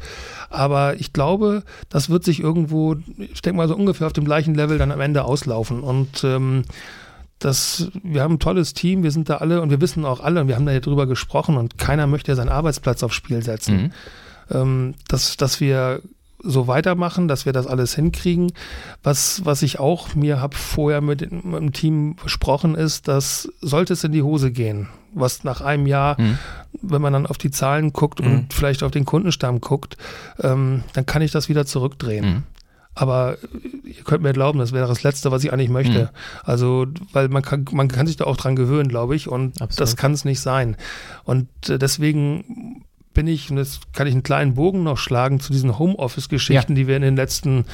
Aber ich glaube, das wird sich irgendwo, ich denke mal so ungefähr auf dem gleichen Level dann am Ende auslaufen. Und ähm, das, wir haben ein tolles Team, wir sind da alle und wir wissen auch alle, und wir haben da ja drüber gesprochen und keiner möchte seinen Arbeitsplatz aufs Spiel setzen. Mhm. Ähm, dass, dass wir so weitermachen, dass wir das alles hinkriegen. Was, was ich auch mir habe vorher mit, dem- mit dem Team besprochen ist, dass sollte es in die Hose gehen, was nach einem Jahr, Mhm. wenn man dann auf die Zahlen guckt Mhm. und vielleicht auf den Kundenstamm guckt, ähm, dann kann ich das wieder zurückdrehen. Aber ihr könnt mir glauben, das wäre das Letzte, was ich eigentlich möchte. Mhm. Also, weil man kann, man kann sich da auch dran gewöhnen, glaube ich, und Absolut. das kann es nicht sein. Und äh, deswegen bin ich, und jetzt kann ich einen kleinen Bogen noch schlagen zu diesen Homeoffice-Geschichten, die wir in den letzten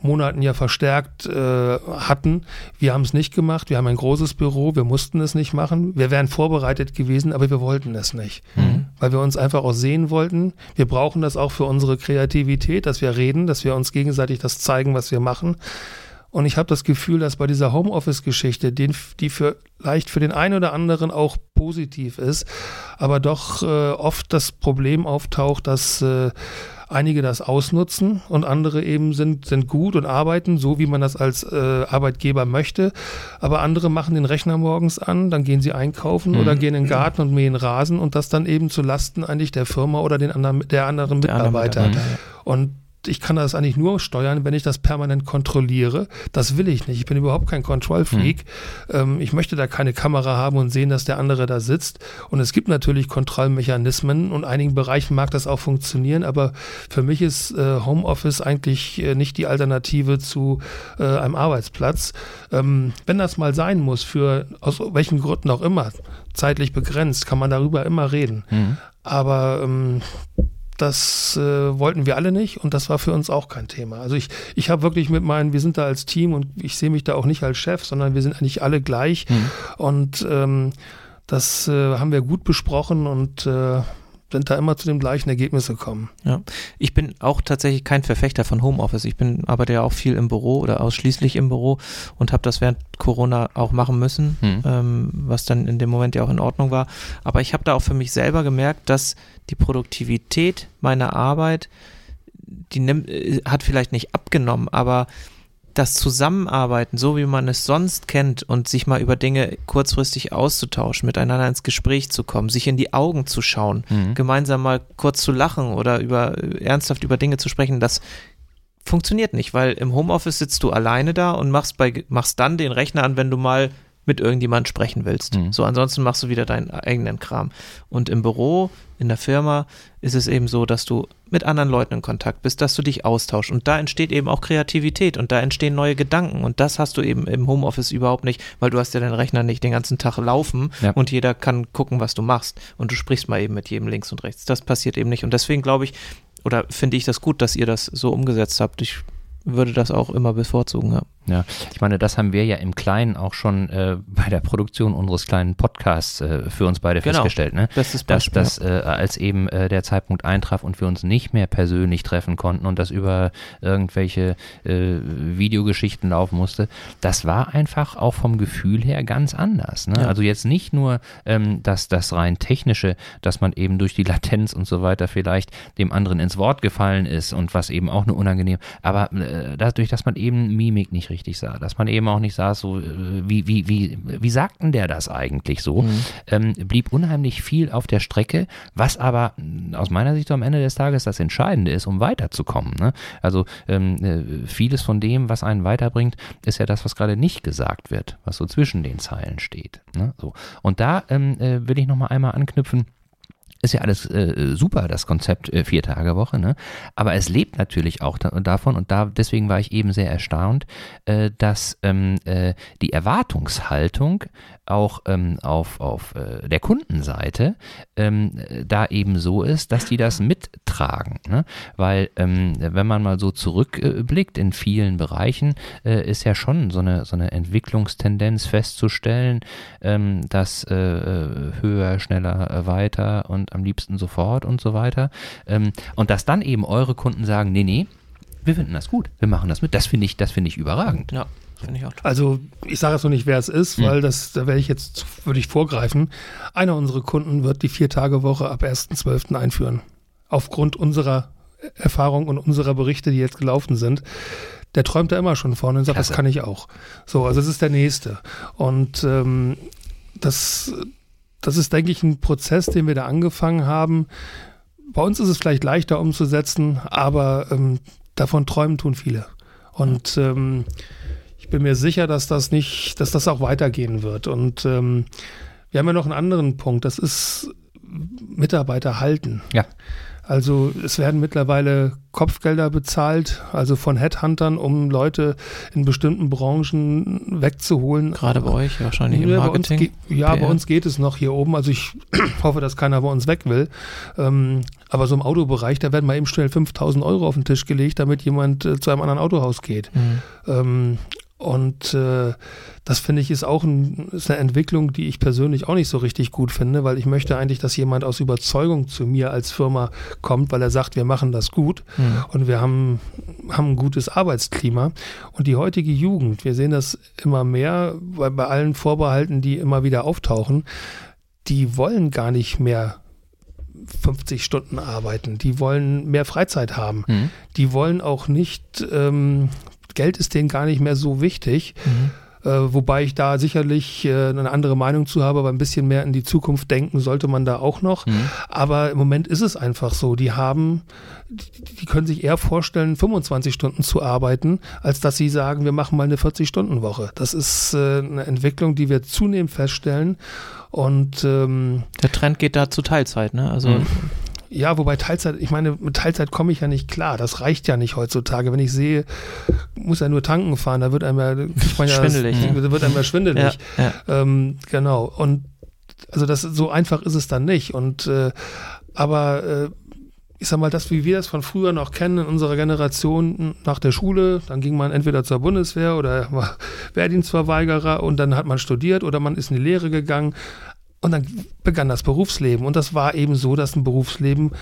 Monaten ja verstärkt äh, hatten. Wir haben es nicht gemacht, wir haben ein großes Büro, wir mussten es nicht machen. Wir wären vorbereitet gewesen, aber wir wollten es nicht Mhm. weil wir uns einfach auch sehen wollten. Wir brauchen das auch für unsere Kreativität, dass wir reden, dass wir uns gegenseitig das zeigen, was wir machen. Und ich habe das Gefühl, dass bei dieser Homeoffice-Geschichte, die vielleicht für den einen oder anderen auch positiv ist, aber doch äh, oft das Problem auftaucht, dass äh, einige das ausnutzen und andere eben sind, sind gut und arbeiten so, wie man das als äh, Arbeitgeber möchte. Aber andere machen den Rechner morgens an, dann gehen sie einkaufen Mhm. oder gehen in den Garten und mähen Rasen und das dann eben zu Lasten eigentlich der Firma oder den anderen, der anderen Der andere Mitarbeiter. Mitarbeiter. Und ich kann das eigentlich nur steuern, wenn ich das permanent kontrolliere. Das will ich nicht. Ich bin überhaupt kein Control-Freak. Ähm, ich möchte da keine Kamera haben und sehen, dass der andere da sitzt. Und es gibt natürlich Kontrollmechanismen und in einigen Bereichen mag das auch funktionieren, aber für mich ist äh, Homeoffice eigentlich äh, nicht die Alternative zu äh, einem Arbeitsplatz. Ähm, wenn das mal sein muss, für aus welchen Gründen auch immer, zeitlich begrenzt, kann man darüber immer reden. Mhm. Aber ähm, das äh, wollten wir alle nicht und das war für uns auch kein Thema. Also ich, ich habe wirklich mit meinen, wir sind da als Team und ich sehe mich da auch nicht als Chef, sondern wir sind eigentlich alle gleich Mhm. und ähm, das äh, haben wir gut besprochen und äh, sind da immer zu dem gleichen Ergebnis gekommen. Ja, ich bin auch tatsächlich kein Verfechter von Homeoffice. Ich bin arbeite ja auch viel im Büro oder ausschließlich im Büro und habe das während Corona auch machen müssen, hm. ähm, was dann in dem Moment ja auch in Ordnung war. Aber ich habe da auch für mich selber gemerkt, dass die Produktivität meiner Arbeit, die nimmt, äh, hat vielleicht nicht abgenommen, aber das Zusammenarbeiten, so wie man es sonst kennt und sich mal über Dinge kurzfristig auszutauschen, miteinander ins Gespräch zu kommen, sich in die Augen zu schauen, mhm. gemeinsam mal kurz zu lachen oder über ernsthaft über Dinge zu sprechen, das funktioniert nicht, weil im Homeoffice sitzt du alleine da und machst bei machst dann den Rechner an, wenn du mal mit irgendjemand sprechen willst. Mhm. So, ansonsten machst du wieder deinen eigenen Kram. Und im Büro, in der Firma, ist es eben so, dass du mit anderen Leuten in Kontakt bist, dass du dich austauschst. Und da entsteht eben auch Kreativität und da entstehen neue Gedanken. Und das hast du eben im Homeoffice überhaupt nicht, weil du hast ja deinen Rechner nicht den ganzen Tag laufen ja. und jeder kann gucken, was du machst. Und du sprichst mal eben mit jedem links und rechts. Das passiert eben nicht. Und deswegen glaube ich, oder finde ich das gut, dass ihr das so umgesetzt habt. Ich würde das auch immer bevorzugen, ja. Ja, ich meine, das haben wir ja im Kleinen auch schon äh, bei der Produktion unseres kleinen Podcasts äh, für uns beide genau. festgestellt, ne? Bestes Beispiel, dass das, äh, als eben äh, der Zeitpunkt eintraf und wir uns nicht mehr persönlich treffen konnten und das über irgendwelche äh, Videogeschichten laufen musste, das war einfach auch vom Gefühl her ganz anders. Ne? Ja. Also jetzt nicht nur ähm, das, das rein technische, dass man eben durch die Latenz und so weiter vielleicht dem anderen ins Wort gefallen ist und was eben auch eine unangenehm, aber äh, dadurch, dass man eben Mimik nicht richtig sah, dass man eben auch nicht sah, so äh, wie, wie, wie, wie sagten der das eigentlich so, mhm. ähm, blieb unheimlich viel auf der Strecke, was aber mm, aus meiner Sicht so am Ende des Tages das Entscheidende ist, um weiterzukommen. Ne? Also ähm, äh, vieles von dem, was einen weiterbringt, ist ja das, was gerade nicht gesagt wird, was so zwischen den Zeilen steht. Ne? So. Und da ähm, äh, will ich nochmal einmal anknüpfen ist ja alles äh, super, das Konzept äh, vier Tage Woche, ne? Aber es lebt natürlich auch da, davon und da deswegen war ich eben sehr erstaunt, äh, dass ähm, äh, die Erwartungshaltung auch ähm, auf, auf äh, der Kundenseite ähm, da eben so ist, dass die das mittragen. Ne? Weil ähm, wenn man mal so zurückblickt in vielen Bereichen, äh, ist ja schon so eine, so eine Entwicklungstendenz festzustellen, ähm, dass äh, höher, schneller, weiter und am liebsten sofort und so weiter. Ähm, und dass dann eben eure Kunden sagen, nee, nee, wir finden das gut, wir machen das mit. Das finde ich, das finde ich überragend. Ja. Finde ich auch toll. Also ich sage jetzt noch nicht, wer es ist, hm. weil das, da werde ich jetzt, würde ich vorgreifen. Einer unserer Kunden wird die Vier-Tage-Woche ab 1.12. einführen. Aufgrund unserer Erfahrung und unserer Berichte, die jetzt gelaufen sind. Der träumt da immer schon vorne und sagt, Klasse. das kann ich auch. So, also das ist der nächste. Und ähm, das, das ist, denke ich, ein Prozess, den wir da angefangen haben. Bei uns ist es vielleicht leichter umzusetzen, aber ähm, davon träumen tun viele. Und ähm, bin mir sicher, dass das nicht, dass das auch weitergehen wird. Und ähm, wir haben ja noch einen anderen Punkt, das ist Mitarbeiter halten. Ja. Also es werden mittlerweile Kopfgelder bezahlt, also von Headhuntern, um Leute in bestimmten Branchen wegzuholen. Gerade bei euch wahrscheinlich im Marketing. Bei ja, bei uns geht es noch hier oben. Also ich hoffe, dass keiner bei uns weg will. Ähm, aber so im Autobereich, da werden mal eben schnell 5000 Euro auf den Tisch gelegt, damit jemand äh, zu einem anderen Autohaus geht. Mhm. Ähm, und äh, das finde ich ist auch ein, ist eine Entwicklung, die ich persönlich auch nicht so richtig gut finde, weil ich möchte eigentlich, dass jemand aus Überzeugung zu mir als Firma kommt, weil er sagt, wir machen das gut mhm. und wir haben, haben ein gutes Arbeitsklima. Und die heutige Jugend, wir sehen das immer mehr, weil bei allen Vorbehalten, die immer wieder auftauchen, die wollen gar nicht mehr 50 Stunden arbeiten. Die wollen mehr Freizeit haben. Mhm. Die wollen auch nicht ähm, Geld ist denen gar nicht mehr so wichtig. Mhm. Äh, wobei ich da sicherlich äh, eine andere Meinung zu habe, aber ein bisschen mehr in die Zukunft denken sollte man da auch noch. Mhm. Aber im Moment ist es einfach so. Die haben, die, die können sich eher vorstellen, 25 Stunden zu arbeiten, als dass sie sagen, wir machen mal eine 40-Stunden-Woche. Das ist äh, eine Entwicklung, die wir zunehmend feststellen. Und ähm, der Trend geht da zu Teilzeit, ne? Also mhm. Ja, wobei Teilzeit, ich meine, mit Teilzeit komme ich ja nicht klar. Das reicht ja nicht heutzutage. Wenn ich sehe, muss ja nur tanken fahren, da wird einem ja, schwindelig. Das, wird einem ja schwindelig. Ja, ja. Ähm, genau. Und also das so einfach ist es dann nicht. Und äh, aber äh, ich sag mal, das, wie wir das von früher noch kennen, in unserer Generation nach der Schule, dann ging man entweder zur Bundeswehr oder war Wehrdienstverweigerer und dann hat man studiert oder man ist in die Lehre gegangen. Und dann begann das Berufsleben. Und das war eben so, dass ein Berufsleben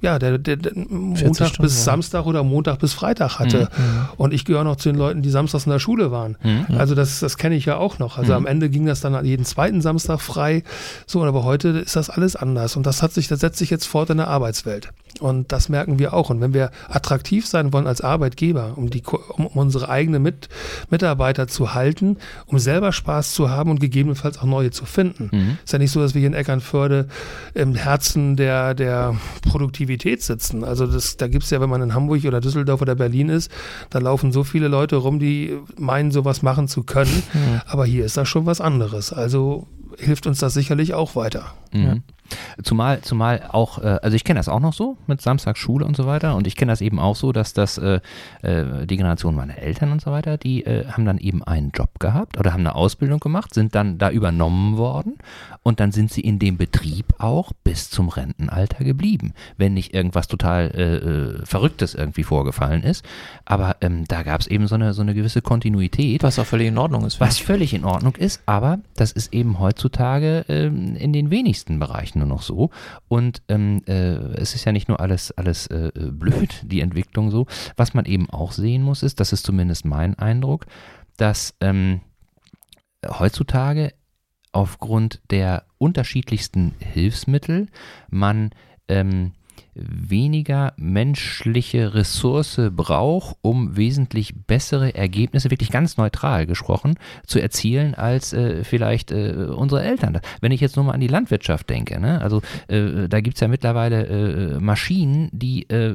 ja, der, der, der Montag Stunden, bis ja. Samstag oder Montag bis Freitag hatte. Mhm. mhm. Und ich gehöre noch zu den Leuten, die samstags in der Schule waren. Mhm. Also das, das kenne ich ja auch noch. Also mhm. am Ende ging das dann jeden zweiten Samstag frei. So, aber heute ist das alles anders. Und das hat sich, das setzt sich jetzt fort in der Arbeitswelt. Und das merken wir auch. Und wenn wir attraktiv sein wollen als Arbeitgeber, um, die, um unsere eigenen Mit, Mitarbeiter zu halten, um selber Spaß zu haben und gegebenenfalls auch neue zu finden. Mhm. Ist ja nicht so, dass wir hier in Eckernförde im Herzen der, der Produktivität sitzen. Also das, da gibt es ja, wenn man in Hamburg oder Düsseldorf oder Berlin ist, da laufen so viele Leute rum, die meinen, sowas machen zu können. Mhm. Aber hier ist das schon was anderes. Also hilft uns das sicherlich auch weiter. Mhm. Ja. Zumal, zumal auch, äh, also ich kenne das auch noch so mit Samstagsschule und so weiter und ich kenne das eben auch so, dass das äh, äh, die Generation meiner Eltern und so weiter, die haben dann eben einen Job gehabt oder haben eine Ausbildung gemacht, sind dann da übernommen worden und dann sind sie in dem Betrieb auch bis zum Rentenalter geblieben, wenn nicht irgendwas total äh, äh, Verrücktes irgendwie vorgefallen ist. Aber ähm, da gab es eben so eine, so eine gewisse Kontinuität. Was auch völlig in Ordnung ist. Was völlig in Ordnung ist, aber das ist eben heutzutage ähm, in den wenigsten Bereichen nur noch so. Und ähm, äh, es ist ja nicht nur alles, alles äh, blöd, die Entwicklung so. Was man eben auch sehen muss, ist, das ist zumindest mein Eindruck, dass ähm, heutzutage aufgrund der unterschiedlichsten Hilfsmittel man ähm, weniger menschliche Ressource braucht, um wesentlich bessere Ergebnisse, wirklich ganz neutral gesprochen, zu erzielen als äh, vielleicht äh, unsere Eltern. Wenn ich jetzt nur mal an die Landwirtschaft denke, ne? also äh, da gibt es ja mittlerweile äh, Maschinen, die äh,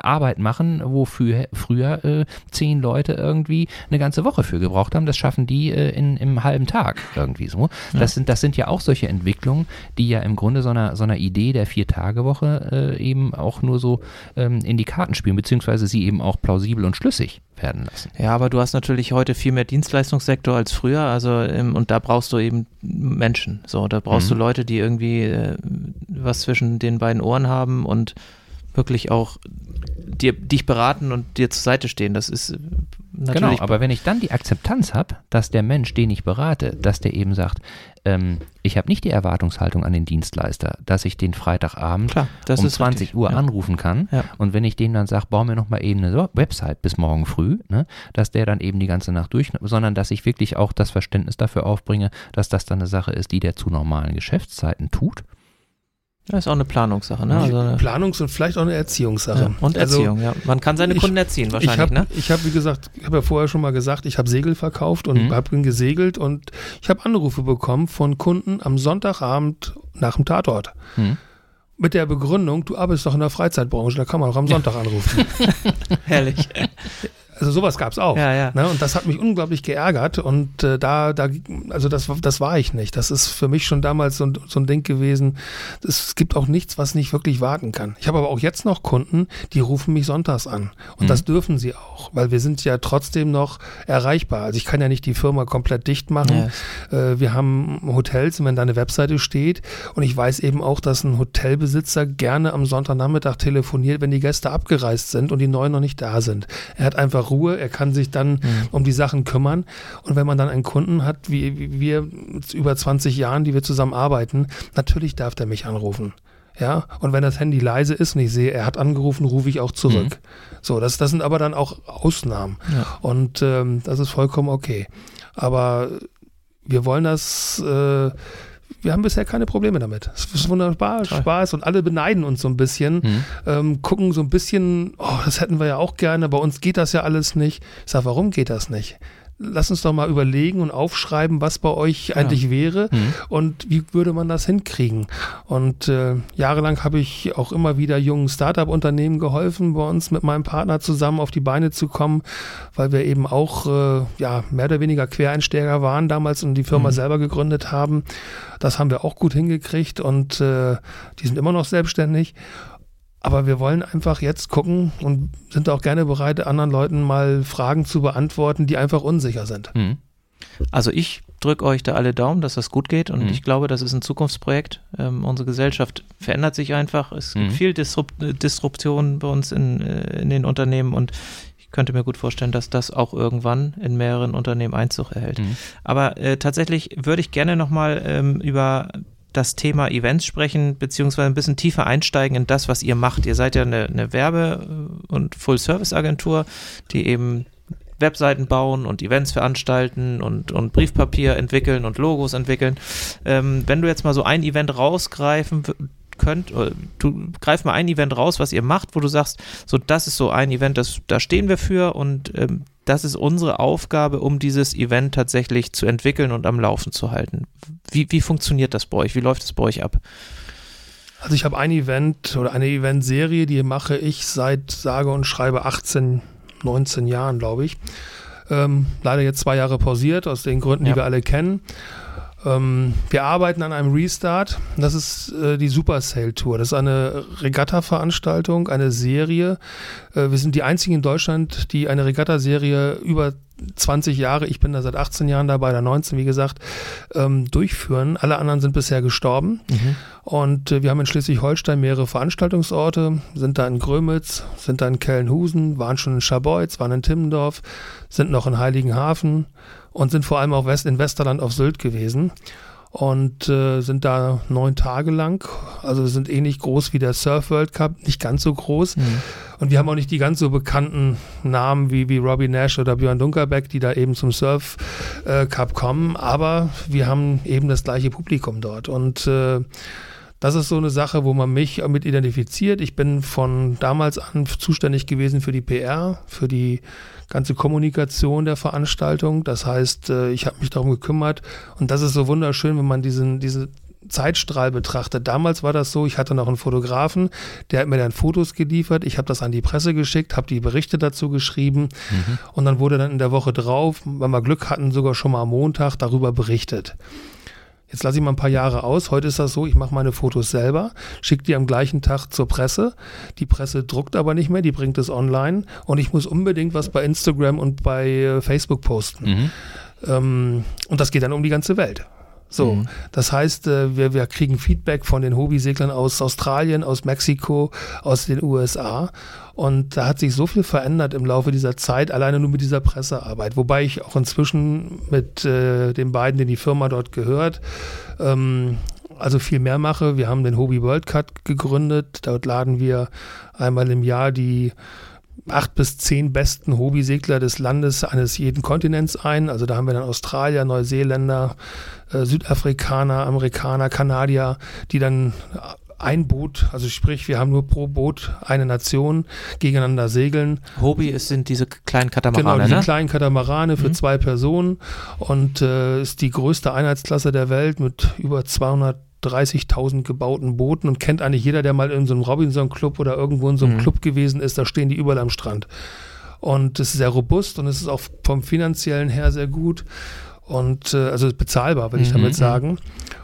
Arbeit machen, wofür früher äh, zehn Leute irgendwie eine ganze Woche für gebraucht haben. Das schaffen die in, im halben Tag irgendwie so. Ja. Das, sind, das sind ja auch solche Entwicklungen, die ja im Grunde so einer, so einer Idee der Vier-Tage-Woche eben auch nur so ähm, in die Karten spielen, beziehungsweise sie eben auch plausibel und schlüssig werden lassen. Ja, aber du hast natürlich heute viel mehr Dienstleistungssektor als früher, also ähm, und da brauchst du eben Menschen. So, da brauchst mhm. du Leute, die irgendwie äh, was zwischen den beiden Ohren haben und wirklich auch dir, dich beraten und dir zur Seite stehen. Das ist natürlich. Genau, aber wenn ich dann die Akzeptanz habe, dass der Mensch, den ich berate, dass der eben sagt, ähm, ich habe nicht die Erwartungshaltung an den Dienstleister, dass ich den Freitagabend Klar, um 20 richtig. Uhr ja. anrufen kann ja. und wenn ich dem dann sage, bau mir noch mal eben eine Website bis morgen früh, ne, dass der dann eben die ganze Nacht durch, sondern dass ich wirklich auch das Verständnis dafür aufbringe, dass das dann eine Sache ist, die der zu normalen Geschäftszeiten tut das ist auch eine Planungssache, ne? Also Planungs- und vielleicht auch eine Erziehungssache. Ja, und also Erziehung, also, ja. Man kann seine Kunden erziehen, wahrscheinlich, ich hab, ne? Ich habe, wie gesagt, ich habe ja vorher schon mal gesagt, ich habe Segel verkauft und mhm. habe gesegelt und ich habe Anrufe bekommen von Kunden am Sonntagabend nach dem Tatort. Mhm. Mit der Begründung, du arbeitest doch in der Freizeitbranche, da kann man auch am Sonntag anrufen. Herrlich. Also sowas gab es auch. Ja, ja. Ne? Und das hat mich unglaublich geärgert. Und äh, da, da, also das, das war ich nicht. Das ist für mich schon damals so, so ein Ding gewesen. Es gibt auch nichts, was nicht wirklich warten kann. Ich habe aber auch jetzt noch Kunden, die rufen mich sonntags an. Und mhm. das dürfen sie auch, weil wir sind ja trotzdem noch erreichbar. Also ich kann ja nicht die Firma komplett dicht machen. Yes. Äh, wir haben Hotels und wenn da eine Webseite steht und ich weiß eben auch, dass ein Hotelbesitzer gerne am Sonntagnachmittag telefoniert, wenn die Gäste abgereist sind und die neuen noch nicht da sind. Er hat einfach Ruhe, er kann sich dann mhm. um die Sachen kümmern. Und wenn man dann einen Kunden hat, wie, wie wir über 20 Jahren, die wir zusammen arbeiten, natürlich darf der mich anrufen. Ja, und wenn das Handy leise ist und ich sehe, er hat angerufen, rufe ich auch zurück. Mhm. So, das, das sind aber dann auch Ausnahmen. Ja. Und ähm, das ist vollkommen okay. Aber wir wollen das äh, wir haben bisher keine Probleme damit. Es ist wunderbar, Spaß und alle beneiden uns so ein bisschen, mhm. ähm, gucken so ein bisschen, oh, das hätten wir ja auch gerne, bei uns geht das ja alles nicht. Ich sage, warum geht das nicht? Lass uns doch mal überlegen und aufschreiben, was bei euch ja. eigentlich wäre mhm. und wie würde man das hinkriegen. Und äh, jahrelang habe ich auch immer wieder jungen Startup-Unternehmen geholfen, bei uns mit meinem Partner zusammen auf die Beine zu kommen, weil wir eben auch äh, ja, mehr oder weniger Quereinsteiger waren damals und die Firma mhm. selber gegründet haben. Das haben wir auch gut hingekriegt und äh, die sind immer noch selbstständig. Aber wir wollen einfach jetzt gucken und sind auch gerne bereit, anderen Leuten mal Fragen zu beantworten, die einfach unsicher sind. Mhm. Also ich drücke euch da alle Daumen, dass das gut geht und mhm. ich glaube, das ist ein Zukunftsprojekt. Ähm, unsere Gesellschaft verändert sich einfach. Es gibt mhm. viel Disrupt Disruption bei uns in, äh, in den Unternehmen und ich könnte mir gut vorstellen, dass das auch irgendwann in mehreren Unternehmen Einzug erhält. Mhm. Aber äh, tatsächlich würde ich gerne nochmal ähm, über das Thema Events sprechen, beziehungsweise ein bisschen tiefer einsteigen in das, was ihr macht. Ihr seid ja eine, eine Werbe- und Full-Service-Agentur, die eben Webseiten bauen und Events veranstalten und, und Briefpapier entwickeln und Logos entwickeln. Ähm, wenn du jetzt mal so ein Event rausgreifen könnt, du greif mal ein Event raus, was ihr macht, wo du sagst, so das ist so ein Event, das, da stehen wir für und ähm, das ist unsere Aufgabe, um dieses Event tatsächlich zu entwickeln und am Laufen zu halten. Wie, wie funktioniert das bei euch? Wie läuft es bei euch ab? Also ich habe ein Event oder eine Eventserie, die mache ich seit sage und schreibe 18, 19 Jahren, glaube ich. Ähm, leider jetzt zwei Jahre pausiert, aus den Gründen, ja. die wir alle kennen. Ähm, wir arbeiten an einem Restart. Das ist äh, die Super Sail Tour. Das ist eine Regatta-Veranstaltung, eine Serie. Äh, wir sind die einzigen in Deutschland, die eine Regatta-Serie über 20 Jahre, ich bin da seit 18 Jahren dabei, da 19, wie gesagt, ähm, durchführen. Alle anderen sind bisher gestorben. Mhm. Und äh, wir haben in Schleswig-Holstein mehrere Veranstaltungsorte, sind da in Grömitz, sind da in Kellenhusen, waren schon in Scharbeutz, waren in Timmendorf, sind noch in Heiligenhafen und sind vor allem auch West in Westerland auf Sylt gewesen und äh, sind da neun Tage lang. Also sind ähnlich groß wie der Surf World Cup, nicht ganz so groß. Mhm. Und wir haben auch nicht die ganz so bekannten Namen wie, wie Robbie Nash oder Björn Dunkerbeck, die da eben zum Surf äh, Cup kommen. Aber wir haben eben das gleiche Publikum dort. Und äh, das ist so eine Sache, wo man mich mit identifiziert. Ich bin von damals an zuständig gewesen für die PR, für die ganze Kommunikation der Veranstaltung. Das heißt, äh, ich habe mich darum gekümmert und das ist so wunderschön, wenn man diesen, diese Zeitstrahl betrachtet. Damals war das so, ich hatte noch einen Fotografen, der hat mir dann Fotos geliefert, ich habe das an die Presse geschickt, habe die Berichte dazu geschrieben mhm. und dann wurde dann in der Woche drauf, wenn wir Glück hatten, sogar schon mal am Montag darüber berichtet. Jetzt lasse ich mal ein paar Jahre aus. Heute ist das so, ich mache meine Fotos selber, schicke die am gleichen Tag zur Presse. Die Presse druckt aber nicht mehr, die bringt es online und ich muss unbedingt was bei Instagram und bei äh, Facebook posten. Mhm. Ähm, und das geht dann um die ganze Welt. So, mhm. das heißt, äh, wir, wir kriegen Feedback von den Hobbyseglern aus Australien, aus Mexiko, aus den USA. Und da hat sich so viel verändert im Laufe dieser Zeit, alleine nur mit dieser Pressearbeit. Wobei ich auch inzwischen mit äh, den beiden, die die Firma dort gehört, ähm, also viel mehr mache. Wir haben den Hobby World Cup gegründet. Dort laden wir einmal im Jahr die acht bis zehn besten Hobbysegler des Landes eines jeden Kontinents ein. Also da haben wir dann Australier, Neuseeländer, äh, Südafrikaner, Amerikaner, Kanadier, die dann ein Boot, also sprich, wir haben nur pro Boot eine Nation gegeneinander segeln. Hobby ist, sind diese kleinen Katamarane, Genau, die ne? kleinen Katamarane für mhm. zwei Personen und äh, ist die größte Einheitsklasse der Welt mit über 200 30.000 gebauten Booten und kennt eigentlich jeder, der mal in so einem Robinson-Club oder irgendwo in so einem mhm. Club gewesen ist, da stehen die überall am Strand. Und es ist sehr robust und es ist auch vom finanziellen her sehr gut und äh, also bezahlbar, will ich mhm. damit mhm. sagen.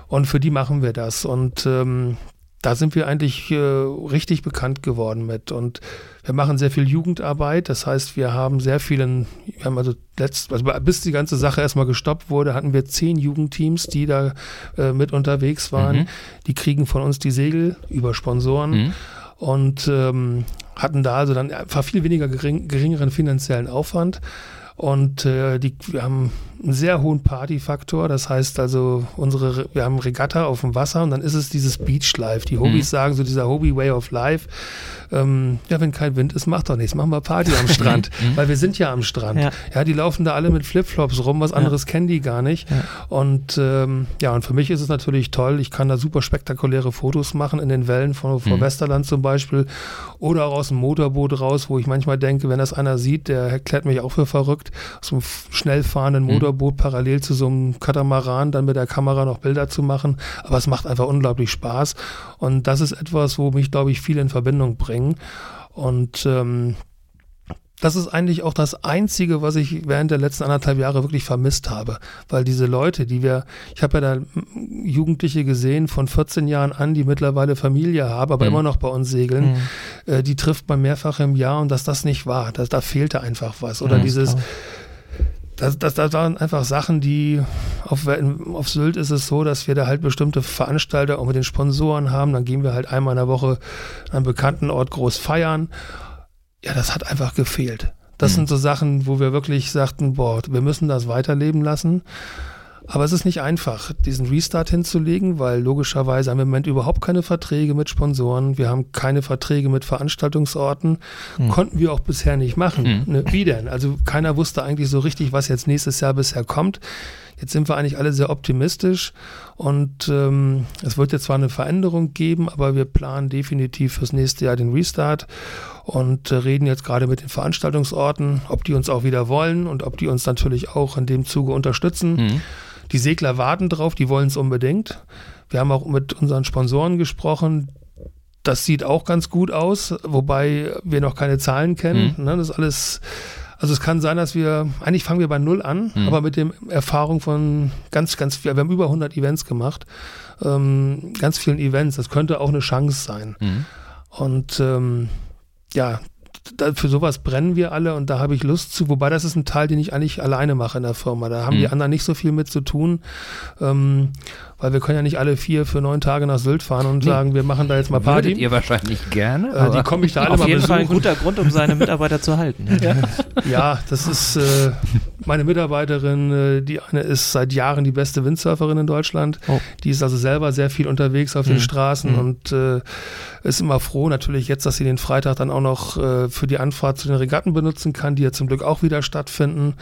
Und für die machen wir das. Und ähm, da sind wir eigentlich äh, richtig bekannt geworden mit. Und wir machen sehr viel Jugendarbeit. Das heißt, wir haben sehr vielen, wir haben also letzt, also bis die ganze Sache erstmal gestoppt wurde, hatten wir zehn Jugendteams, die da äh, mit unterwegs waren. Mhm. Die kriegen von uns die Segel über Sponsoren. Mhm. Und ähm, hatten da also dann einfach viel weniger gering, geringeren finanziellen Aufwand. Und äh, die, wir haben einen sehr hohen Partyfaktor. Das heißt also, unsere, wir haben Regatta auf dem Wasser und dann ist es dieses Beachlife. Die Hobbys mhm. sagen so dieser Hobby Way of Life. Ähm, ja, wenn kein Wind ist, macht doch nichts. Machen wir Party am Strand. Mhm. Weil wir sind ja am Strand. Ja. ja, die laufen da alle mit Flipflops rum. Was anderes ja. kennen die gar nicht. Ja. Und ähm, ja, und für mich ist es natürlich toll. Ich kann da super spektakuläre Fotos machen in den Wellen von, von mhm. Westerland zum Beispiel. Oder auch aus dem Motorboot raus, wo ich manchmal denke, wenn das einer sieht, der erklärt mich auch für verrückt. Aus einem schnell fahrenden mhm. Motorboot Motorboot parallel zu so einem Katamaran dann mit der Kamera noch Bilder zu machen. Aber es macht einfach unglaublich Spaß. Und das ist etwas, wo mich, glaube ich, viele in Verbindung bringen. Und ähm, das ist eigentlich auch das Einzige, was ich während der letzten anderthalb Jahre wirklich vermisst habe. Weil diese Leute, die wir, ich habe ja da Jugendliche gesehen von 14 Jahren an, die mittlerweile Familie haben, aber mhm. immer noch bei uns segeln, mhm. äh, die trifft man mehrfach im Jahr und dass das nicht war. Da, da fehlte einfach was. Oder mhm, dieses, das, das, das waren einfach Sachen, die auf, auf Sylt ist es so, dass wir da halt bestimmte Veranstalter auch mit den Sponsoren haben. Dann gehen wir halt einmal in der Woche an einem bekannten Ort groß feiern. Ja, das hat einfach gefehlt. Das mhm. sind so Sachen, wo wir wirklich sagten, boah, wir müssen das weiterleben lassen. Aber es ist nicht einfach, diesen Restart hinzulegen, weil logischerweise haben wir im Moment überhaupt keine Verträge mit Sponsoren. Wir haben keine Verträge mit Veranstaltungsorten. Hm. Konnten wir auch bisher nicht machen. Hm. Ne, wie denn? Also keiner wusste eigentlich so richtig, was jetzt nächstes Jahr bisher kommt. Jetzt sind wir eigentlich alle sehr optimistisch und ähm, es wird jetzt zwar eine Veränderung geben, aber wir planen definitiv fürs nächste Jahr den Restart und äh, reden jetzt gerade mit den Veranstaltungsorten, ob die uns auch wieder wollen und ob die uns natürlich auch in dem Zuge unterstützen. Mhm. Die Segler warten drauf, die wollen es unbedingt. Wir haben auch mit unseren Sponsoren gesprochen. Das sieht auch ganz gut aus, wobei wir noch keine Zahlen kennen. Mhm. Das ist alles also es kann sein, dass wir, eigentlich fangen wir bei Null an, mhm. aber mit dem Erfahrung von ganz, ganz viel, wir haben über 100 Events gemacht, ähm, ganz vielen Events, das könnte auch eine Chance sein. Mhm. Und ähm, ja, für sowas brennen wir alle und da habe ich Lust zu. Wobei das ist ein Teil, den ich eigentlich alleine mache in der Firma. Da haben mhm. die anderen nicht so viel mit zu tun. Ähm, weil wir können ja nicht alle vier für neun Tage nach Sylt fahren und nee. sagen, wir machen da jetzt mal Party. Würdet ihr wahrscheinlich gerne. Äh, die komme ich da alle Auf mal jeden besuchen. Fall ein guter Grund, um seine Mitarbeiter zu halten. Ja, ja das ist äh, meine Mitarbeiterin, äh, die eine ist seit Jahren die beste Windsurferin in Deutschland. Oh. Die ist also selber sehr viel unterwegs auf mhm. den Straßen mhm. und äh, ist immer froh natürlich jetzt, dass sie den Freitag dann auch noch äh, für die Anfahrt zu den Regatten benutzen kann, die ja zum Glück auch wieder stattfinden.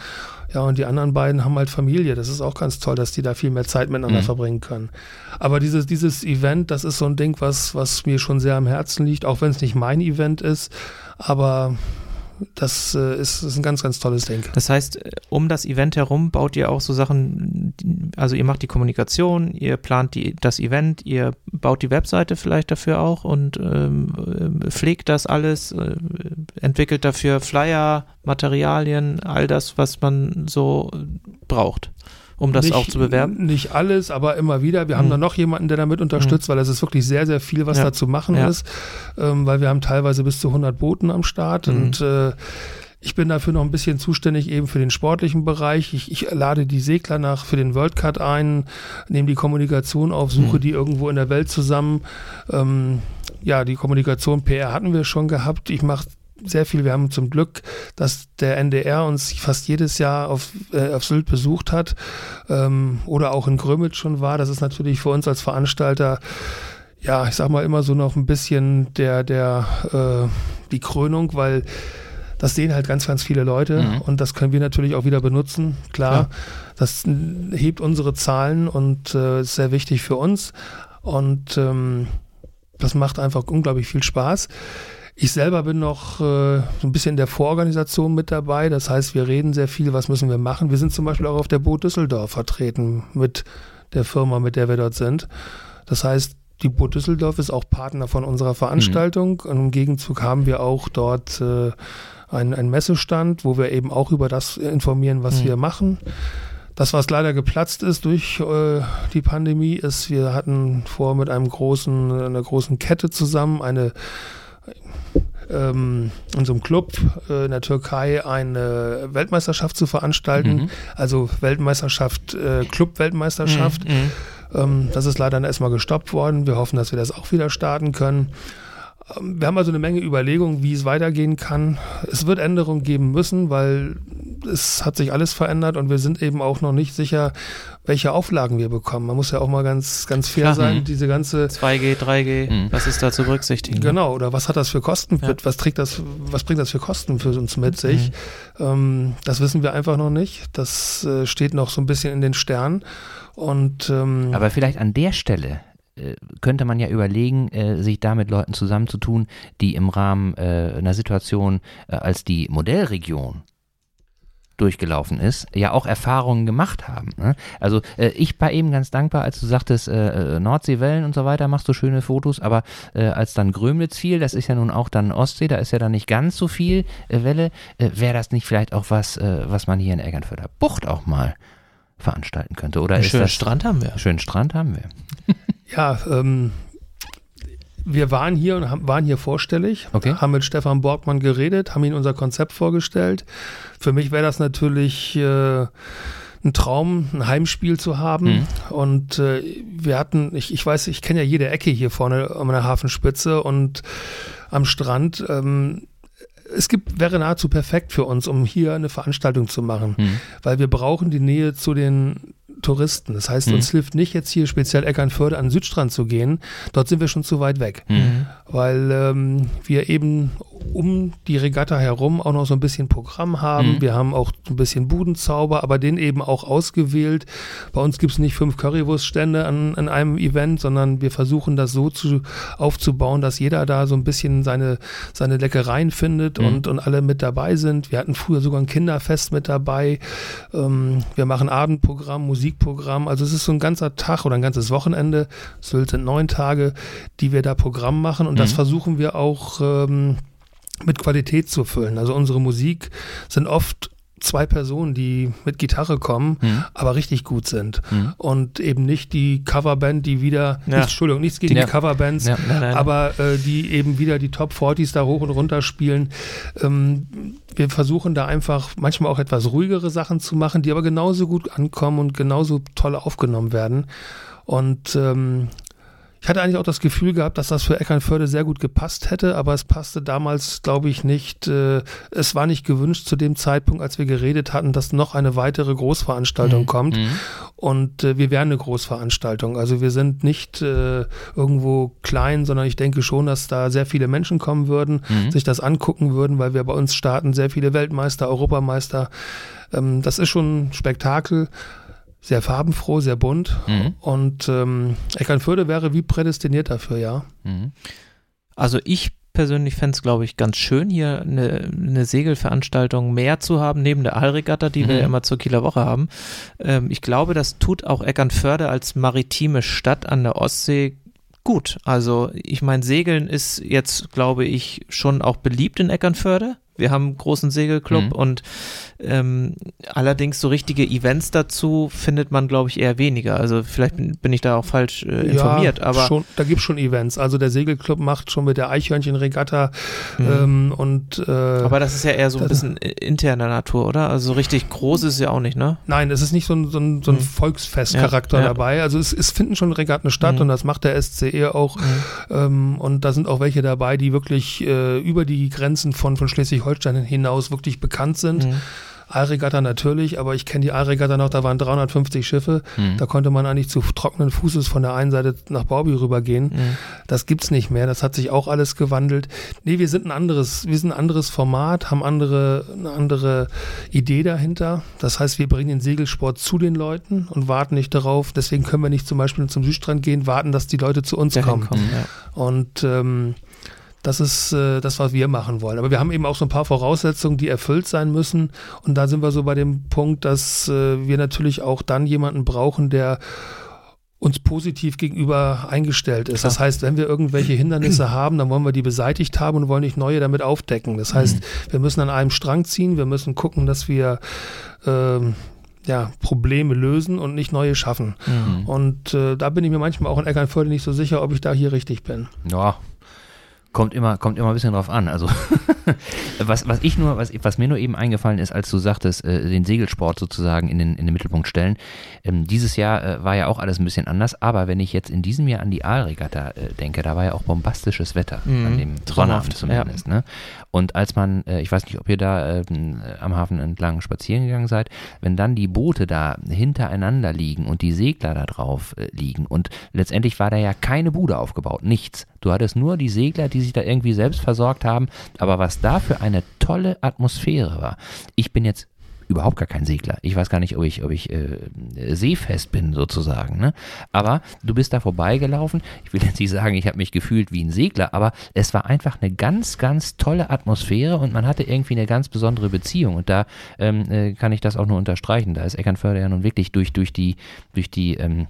Ja, und die anderen beiden haben halt Familie. Das ist auch ganz toll, dass die da viel mehr Zeit miteinander mhm. verbringen können. Aber dieses, dieses Event, das ist so ein Ding, was, was mir schon sehr am Herzen liegt, auch wenn es nicht mein Event ist. Aber das äh, ist, ist, ein ganz, ganz tolles Ding. Das heißt, äh, um das Event herum baut ihr auch so Sachen, also ihr macht die Kommunikation, ihr plant die, das Event, ihr baut die Webseite vielleicht dafür auch und ähm, äh, pflegt das alles, äh, entwickelt dafür Flyer, Materialien, all das, was man so braucht um das nicht, auch zu bewerben? Nicht alles, aber immer wieder. Wir mhm. haben da noch jemanden, der damit unterstützt, mhm. weil es ist wirklich sehr, sehr viel, was ja. da zu machen ja. ist, ähm, weil wir haben teilweise bis zu 100 Booten am Start mhm. und äh, ich bin dafür noch ein bisschen zuständig eben für den sportlichen Bereich. Ich, ich lade die Segler nach für den World Cup ein, nehme die Kommunikation auf, suche mhm. die irgendwo in der Welt zusammen. Ähm, ja, die Kommunikation PR hatten wir schon gehabt. Ich mache sehr viel. Wir haben zum Glück, dass der NDR uns fast jedes Jahr auf, äh, auf Sylt besucht hat ähm, oder auch in Grömitz schon war. Das ist natürlich für uns als Veranstalter ja, ich sag mal immer so noch ein bisschen der, der, äh, die Krönung, weil das sehen halt ganz, ganz viele Leute mhm. und das können wir natürlich auch wieder benutzen. Klar, ja. das hebt unsere Zahlen und äh, ist sehr wichtig für uns und ähm, das macht einfach unglaublich viel Spaß. Ich selber bin noch äh, so ein bisschen in der Vororganisation mit dabei. Das heißt, wir reden sehr viel, was müssen wir machen. Wir sind zum Beispiel auch auf der Boot Düsseldorf vertreten mit der Firma, mit der wir dort sind. Das heißt, die Boot Düsseldorf ist auch Partner von unserer Veranstaltung. Mhm. Und im Gegenzug haben wir auch dort äh, einen, einen Messestand, wo wir eben auch über das informieren, was mhm. wir machen. Das, was leider geplatzt ist durch äh, die Pandemie, ist, wir hatten vor mit einem großen, einer großen Kette zusammen eine ähm, in so einem Club äh, in der Türkei eine Weltmeisterschaft zu veranstalten. Mhm. Also Weltmeisterschaft, äh, Club-Weltmeisterschaft. Mhm. Ähm, das ist leider erstmal gestoppt worden. Wir hoffen, dass wir das auch wieder starten können. Ähm, wir haben also eine Menge Überlegungen, wie es weitergehen kann. Es wird Änderungen geben müssen, weil es hat sich alles verändert und wir sind eben auch noch nicht sicher, welche Auflagen wir bekommen. Man muss ja auch mal ganz, ganz fair Klar, sein. Mh. Diese ganze 2G, 3G, mh. was ist da zu berücksichtigen? Genau, oder was hat das für Kosten? Ja. Was trägt das, was bringt das für Kosten für uns mit sich? Mhm. Ähm, das wissen wir einfach noch nicht. Das äh, steht noch so ein bisschen in den Sternen. Und, ähm, Aber vielleicht an der Stelle äh, könnte man ja überlegen, äh, sich da mit Leuten zusammenzutun, die im Rahmen äh, einer Situation äh, als die Modellregion durchgelaufen ist, ja auch Erfahrungen gemacht haben. Ne? Also äh, ich war eben ganz dankbar, als du sagtest, äh, Nordseewellen und so weiter, machst du schöne Fotos, aber äh, als dann Grömlitz fiel, das ist ja nun auch dann Ostsee, da ist ja dann nicht ganz so viel Welle, wäre das nicht vielleicht auch was, was man hier in Eckernförder Bucht auch mal veranstalten könnte. Oder einen schönen Strand haben wir. Schönen Strand haben wir. ja, ähm, wir waren hier und haben, waren hier vorstellig, okay. haben mit Stefan Borgmann geredet, haben ihm unser Konzept vorgestellt. Für mich wäre das natürlich äh, ein Traum, ein Heimspiel zu haben. Mhm. Und äh, wir hatten, ich, ich weiß, ich kenne ja jede Ecke hier vorne an der Hafenspitze und am Strand. Ähm, es gibt, wäre nahezu perfekt für uns, um hier eine Veranstaltung zu machen, mhm. weil wir brauchen die Nähe zu den Touristen. Das heißt, mhm. uns hilft nicht jetzt hier speziell Eckernförde an den Südstrand zu gehen. Dort sind wir schon zu weit weg. Mhm. Weil ähm, wir eben um die Regatta herum auch noch so ein bisschen Programm haben. Mhm. Wir haben auch ein bisschen Budenzauber, aber den eben auch ausgewählt. Bei uns gibt es nicht fünf Currywurststände an, an einem Event, sondern wir versuchen das so zu, aufzubauen, dass jeder da so ein bisschen seine, seine Leckereien findet mhm. und, und alle mit dabei sind. Wir hatten früher sogar ein Kinderfest mit dabei. Ähm, wir machen Abendprogramm, Musikprogramm. Also es ist so ein ganzer Tag oder ein ganzes Wochenende. Sylt sind neun Tage, die wir da Programm machen und mhm. das versuchen wir auch ähm, mit Qualität zu füllen. Also unsere Musik sind oft zwei Personen, die mit Gitarre kommen, mhm. aber richtig gut sind. Mhm. Und eben nicht die Coverband, die wieder, ja. nicht, Entschuldigung, nichts gegen ja. die Coverbands, ja. nein, nein. aber äh, die eben wieder die Top 40s da hoch und runter spielen. Ähm, wir versuchen da einfach manchmal auch etwas ruhigere Sachen zu machen, die aber genauso gut ankommen und genauso toll aufgenommen werden. Und ähm, ich hatte eigentlich auch das Gefühl gehabt, dass das für Eckernförde sehr gut gepasst hätte, aber es passte damals, glaube ich, nicht. Äh, es war nicht gewünscht zu dem Zeitpunkt, als wir geredet hatten, dass noch eine weitere Großveranstaltung mhm. kommt. Mhm. Und äh, wir wären eine Großveranstaltung. Also wir sind nicht äh, irgendwo klein, sondern ich denke schon, dass da sehr viele Menschen kommen würden, mhm. sich das angucken würden, weil wir bei uns starten sehr viele Weltmeister, Europameister. Ähm, das ist schon ein Spektakel sehr farbenfroh, sehr bunt. Mhm. Und ähm, Eckernförde wäre wie prädestiniert dafür, ja. Mhm. Also ich persönlich fände es, glaube ich, ganz schön, hier eine, eine, Segelveranstaltung mehr zu haben, neben der Aalregatta, die mhm. wir ja immer zur Kieler Woche haben. Ähm, ich glaube, das tut auch Eckernförde als maritime Stadt an der Ostsee gut. Also ich meine, Segeln ist jetzt, glaube ich, schon auch beliebt in Eckernförde. Wir haben einen großen Segelclub mhm. und ähm, allerdings so richtige Events dazu findet man, glaube ich, eher weniger. Also vielleicht bin, bin ich da auch falsch äh, informiert. Ja, aber schon, da gibt es schon Events. Also der Segelclub macht schon mit der Eichhörnchenregatta mhm. ähm, und äh, Aber das ist ja eher so ein bisschen interner Natur, oder? Also so richtig groß ist es ja auch nicht, ne? Nein, es ist nicht so ein, so ein, so ein mhm. Volksfestcharakter ja, ja. dabei. Also es, es, finden schon Regatten statt mhm. und das macht der SCE auch. Mhm. Ähm, und da sind auch welche dabei, die wirklich äh, über die Grenzen von, von Schleswig-Holstein hinaus wirklich bekannt sind. Mhm. Aalregatta natürlich, aber ich kenne die Aalregatta noch, da waren 350 Schiffe. Mhm. Da konnte man eigentlich zu trockenen Fußes von der einen Seite nach Baubi rübergehen. Mhm. Das gibt's nicht mehr. Das hat sich auch alles gewandelt. Nee, wir sind ein anderes, wir sind ein anderes Format, haben andere, eine andere Idee dahinter. Das heißt, wir bringen den Segelsport zu den Leuten und warten nicht darauf. Deswegen können wir nicht zum Beispiel zum Südstrand gehen, warten, dass die Leute zu uns kommen. kommen ja. Und ähm, das ist äh, das, was wir machen wollen. Aber wir haben eben auch so ein paar Voraussetzungen, die erfüllt sein müssen. Und da sind wir so bei dem Punkt, dass äh, wir natürlich auch dann jemanden brauchen, der uns positiv gegenüber eingestellt ist. Klar. Das heißt, wenn wir irgendwelche Hindernisse haben, dann wollen wir die beseitigt haben und wollen nicht neue damit aufdecken. Das heißt, mhm. wir müssen an einem Strang ziehen, wir müssen gucken, dass wir ähm, ja, Probleme lösen und nicht neue schaffen. Mhm. Und äh, da bin ich mir manchmal auch in Eckernförde nicht so sicher, ob ich da hier richtig bin. Ja, Kommt immer, kommt immer ein bisschen drauf an. Also was, was ich nur, was, was mir nur eben eingefallen ist, als du sagtest, äh, den Segelsport sozusagen in den, in den Mittelpunkt stellen. Ähm, dieses Jahr äh, war ja auch alles ein bisschen anders, aber wenn ich jetzt in diesem Jahr an die Aalregatta äh, denke, da war ja auch bombastisches Wetter, mhm, an dem Sonnabend zumindest. Ja. Ne? Und als man, äh, ich weiß nicht, ob ihr da ähm, am Hafen entlang spazieren gegangen seid, wenn dann die Boote da hintereinander liegen und die Segler da drauf äh, liegen und letztendlich war da ja keine Bude aufgebaut, nichts. Du hattest nur die Segler, die sich da irgendwie selbst versorgt haben. Aber was da für eine tolle Atmosphäre war. Ich bin jetzt überhaupt gar kein Segler. Ich weiß gar nicht, ob ich, ob ich äh, seefest bin sozusagen. Ne? Aber du bist da vorbeigelaufen. Ich will jetzt nicht sagen, ich habe mich gefühlt wie ein Segler, aber es war einfach eine ganz, ganz tolle Atmosphäre und man hatte irgendwie eine ganz besondere Beziehung. Und da ähm, äh, kann ich das auch nur unterstreichen. Da ist Eckernförde ja nun wirklich durch, durch die, durch die ähm,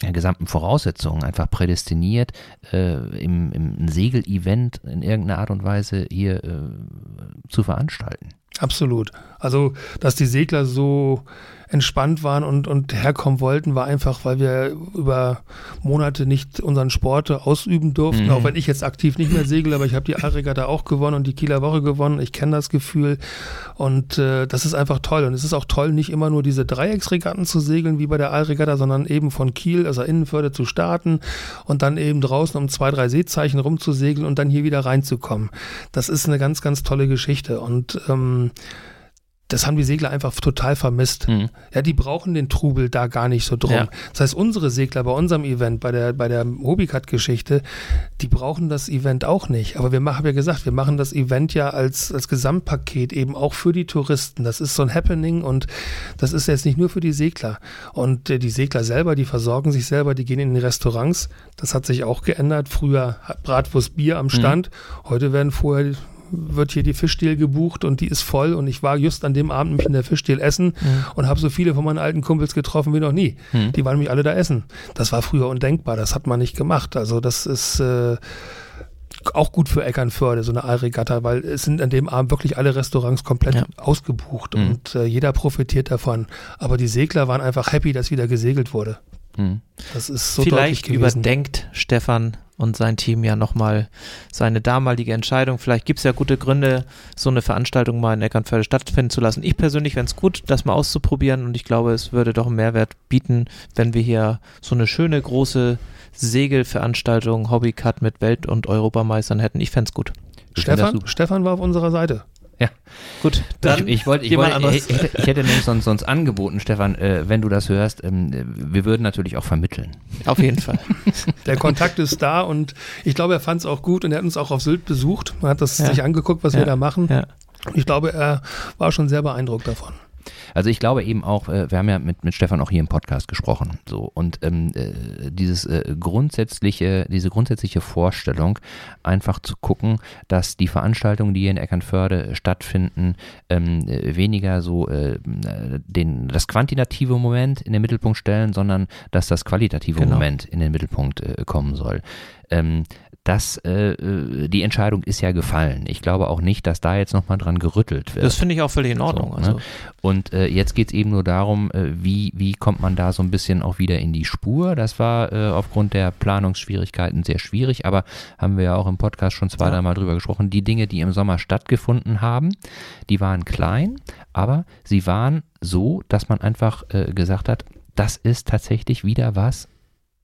gesamten Voraussetzungen einfach prädestiniert, äh, im, im Segel-Event in irgendeiner Art und Weise hier äh, zu veranstalten. Absolut. Also, dass die Segler so entspannt waren und, und herkommen wollten, war einfach, weil wir über Monate nicht unseren Sport ausüben durften. Mhm. Auch wenn ich jetzt aktiv nicht mehr segle, aber ich habe die Aalregatta auch gewonnen und die Kieler Woche gewonnen. Ich kenne das Gefühl und äh, das ist einfach toll. Und es ist auch toll, nicht immer nur diese Dreiecksregatten zu segeln wie bei der Aalregatta, sondern eben von Kiel, also Innenförde zu starten und dann eben draußen um zwei, drei Seezeichen rumzusegeln und dann hier wieder reinzukommen. Das ist eine ganz, ganz tolle Geschichte und ähm, das haben die Segler einfach total vermisst. Mhm. Ja, die brauchen den Trubel da gar nicht so drum. Ja. Das heißt, unsere Segler bei unserem Event, bei der, bei der Hobbycut-Geschichte, die brauchen das Event auch nicht. Aber wir machen, ja gesagt, wir machen das Event ja als, als Gesamtpaket eben auch für die Touristen. Das ist so ein Happening und das ist jetzt nicht nur für die Segler. Und äh, die Segler selber, die versorgen sich selber, die gehen in die Restaurants. Das hat sich auch geändert. Früher Bratwurst Bier am mhm. Stand. Mhm. Heute werden vorher wird hier die Fischdeal gebucht und die ist voll und ich war just an dem Abend nämlich in der Fischdeal essen mhm. und habe so viele von meinen alten Kumpels getroffen wie noch nie. Mhm. Die waren nämlich alle da essen. Das war früher undenkbar, das hat man nicht gemacht. Also das ist äh, auch gut für Eckernförde, so eine Aalregatta, weil es sind an dem Abend wirklich alle Restaurants komplett ja. ausgebucht mhm. und äh, jeder profitiert davon. Aber die Segler waren einfach happy, dass wieder gesegelt wurde. Mhm. Das ist so Vielleicht überdenkt Stefan und sein Team ja nochmal seine damalige Entscheidung. Vielleicht gibt es ja gute Gründe, so eine Veranstaltung mal in Eckernförde stattfinden zu lassen. Ich persönlich fände es gut, das mal auszuprobieren und ich glaube, es würde doch einen Mehrwert bieten, wenn wir hier so eine schöne große Segelveranstaltung, Hobbycut mit Welt- und Europameistern hätten. Ich fände es gut. Stefan, Stefan war auf unserer Seite. Ja. Gut, dann ich, ich wollte, ich, wollte, ich, hätte, ich hätte nämlich sonst, sonst angeboten, Stefan, äh, wenn du das hörst, ähm, wir würden natürlich auch vermitteln. Auf jeden Fall. Der Kontakt ist da und ich glaube, er fand es auch gut und er hat uns auch auf Sylt besucht. Man hat das ja. sich angeguckt, was ja. wir da machen. Ja. Ich glaube, er war schon sehr beeindruckt davon. Also ich glaube eben auch, äh, wir haben ja mit, mit Stefan auch hier im Podcast gesprochen, so und ähm, äh, dieses äh, grundsätzliche, diese grundsätzliche Vorstellung, einfach zu gucken, dass die Veranstaltungen, die hier in Eckernförde stattfinden, ähm, weniger so äh, den, das quantitative Moment in den Mittelpunkt stellen, sondern dass das qualitative genau. Moment in den Mittelpunkt äh, kommen soll. Ähm, das, äh, äh, die Entscheidung ist ja gefallen. Ich glaube auch nicht, dass da jetzt nochmal dran gerüttelt wird. Das finde ich auch völlig in Ordnung. So, ne? also. Und äh, jetzt geht es eben nur darum, äh, wie, wie kommt man da so ein bisschen auch wieder in die Spur. Das war äh, aufgrund der Planungsschwierigkeiten sehr schwierig, aber haben wir ja auch im Podcast schon zwei, ja. dreimal drüber gesprochen. Die Dinge, die im Sommer stattgefunden haben, die waren klein, aber sie waren so, dass man einfach äh, gesagt hat, das ist tatsächlich wieder was,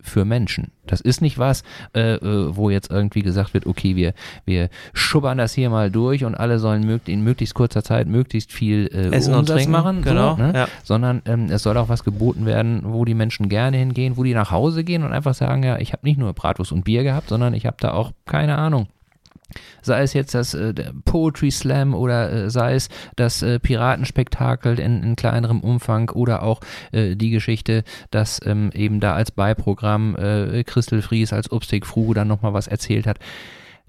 für Menschen. Das ist nicht was, äh, äh, wo jetzt irgendwie gesagt wird, okay, wir, wir schubbern das hier mal durch und alle sollen mög in möglichst kurzer Zeit möglichst viel äh, Essen Umsatz und trinken, machen, genau, so, ne? ja. sondern ähm, es soll auch was geboten werden, wo die Menschen gerne hingehen, wo die nach Hause gehen und einfach sagen, ja, ich habe nicht nur Bratwurst und Bier gehabt, sondern ich habe da auch, keine Ahnung, Sei es jetzt das äh, Poetry Slam oder äh, sei es das äh, Piratenspektakel in, in, kleinerem Umfang oder auch äh, die Geschichte, dass ähm, eben da als Beiprogramm äh, Christel Fries als Obstig Fru dann nochmal was erzählt hat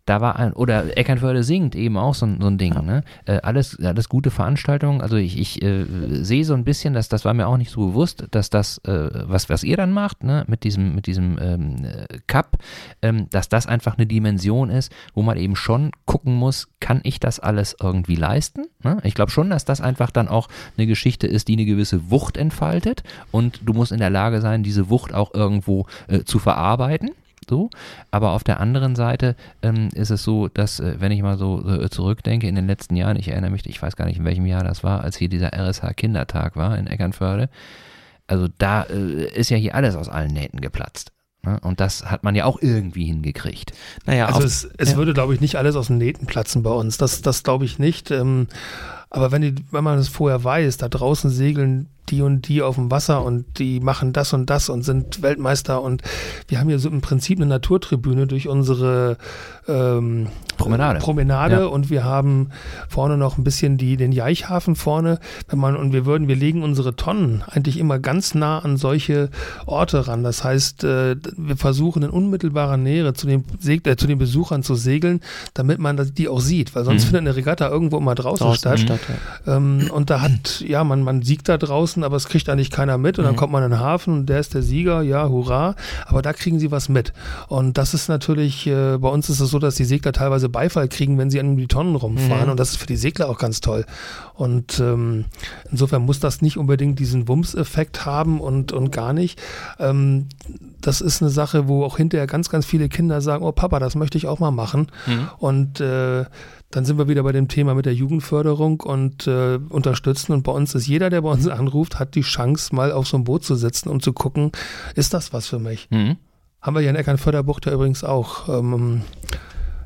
da war ein, oder Eckernförde singt eben auch so, so ein Ding, ne? Äh, alles, alles gute Veranstaltungen. Also ich, ich äh, sehe so ein bisschen, dass das war mir auch nicht so bewusst, dass das, äh, was, was ihr dann macht, ne, mit diesem, mit diesem ähm, äh, Cup, ähm, dass das einfach eine Dimension ist, wo man eben schon gucken muss, kann ich das alles irgendwie leisten? Ne? Ich glaube schon, dass das einfach dann auch eine Geschichte ist, die eine gewisse Wucht entfaltet und du musst in der Lage sein, diese Wucht auch irgendwo äh, zu verarbeiten. So, aber auf der anderen Seite ähm, ist es so, dass, äh, wenn ich mal so äh, zurückdenke in den letzten Jahren, ich erinnere mich, ich weiß gar nicht, in welchem Jahr das war, als hier dieser RSH-Kindertag war in Eckernförde, also da äh, ist ja hier alles aus allen Nähten geplatzt. Ne? Und das hat man ja auch irgendwie hingekriegt. Naja, also es, es ja. würde, glaube ich, nicht alles aus den Nähten platzen bei uns. Das, das glaube ich nicht. Ähm, aber wenn, die, wenn man es vorher weiß, da draußen segeln die und die auf dem Wasser und die machen das und das und sind Weltmeister. Und wir haben hier so im Prinzip eine Naturtribüne durch unsere ähm, Promenade, Promenade ja. und wir haben vorne noch ein bisschen die, den Jeichhafen vorne, wenn man und wir würden, wir legen unsere Tonnen eigentlich immer ganz nah an solche Orte ran. Das heißt, äh, wir versuchen in unmittelbarer Nähe zu den, äh, zu den Besuchern zu segeln, damit man die auch sieht, weil sonst mhm. findet eine Regatta irgendwo immer draußen, draußen statt. statt ja. ähm, und da hat, ja, man, man siegt da draußen aber es kriegt eigentlich keiner mit. Und dann mhm. kommt man in den Hafen und der ist der Sieger, ja, hurra. Aber da kriegen sie was mit. Und das ist natürlich, äh, bei uns ist es so, dass die Segler teilweise Beifall kriegen, wenn sie an die Tonnen rumfahren. Mhm. Und das ist für die Segler auch ganz toll. Und ähm, insofern muss das nicht unbedingt diesen Wumms-Effekt haben und, und gar nicht. Ähm, das ist eine Sache, wo auch hinterher ganz, ganz viele Kinder sagen, oh Papa, das möchte ich auch mal machen. Mhm. Und äh, dann sind wir wieder bei dem Thema mit der Jugendförderung und äh, unterstützen. Und bei uns ist jeder, der bei uns anruft, hat die Chance, mal auf so einem Boot zu sitzen, um zu gucken, ist das was für mich? Mhm. Haben wir ja in Eckernförderbucht ja übrigens auch. Ähm,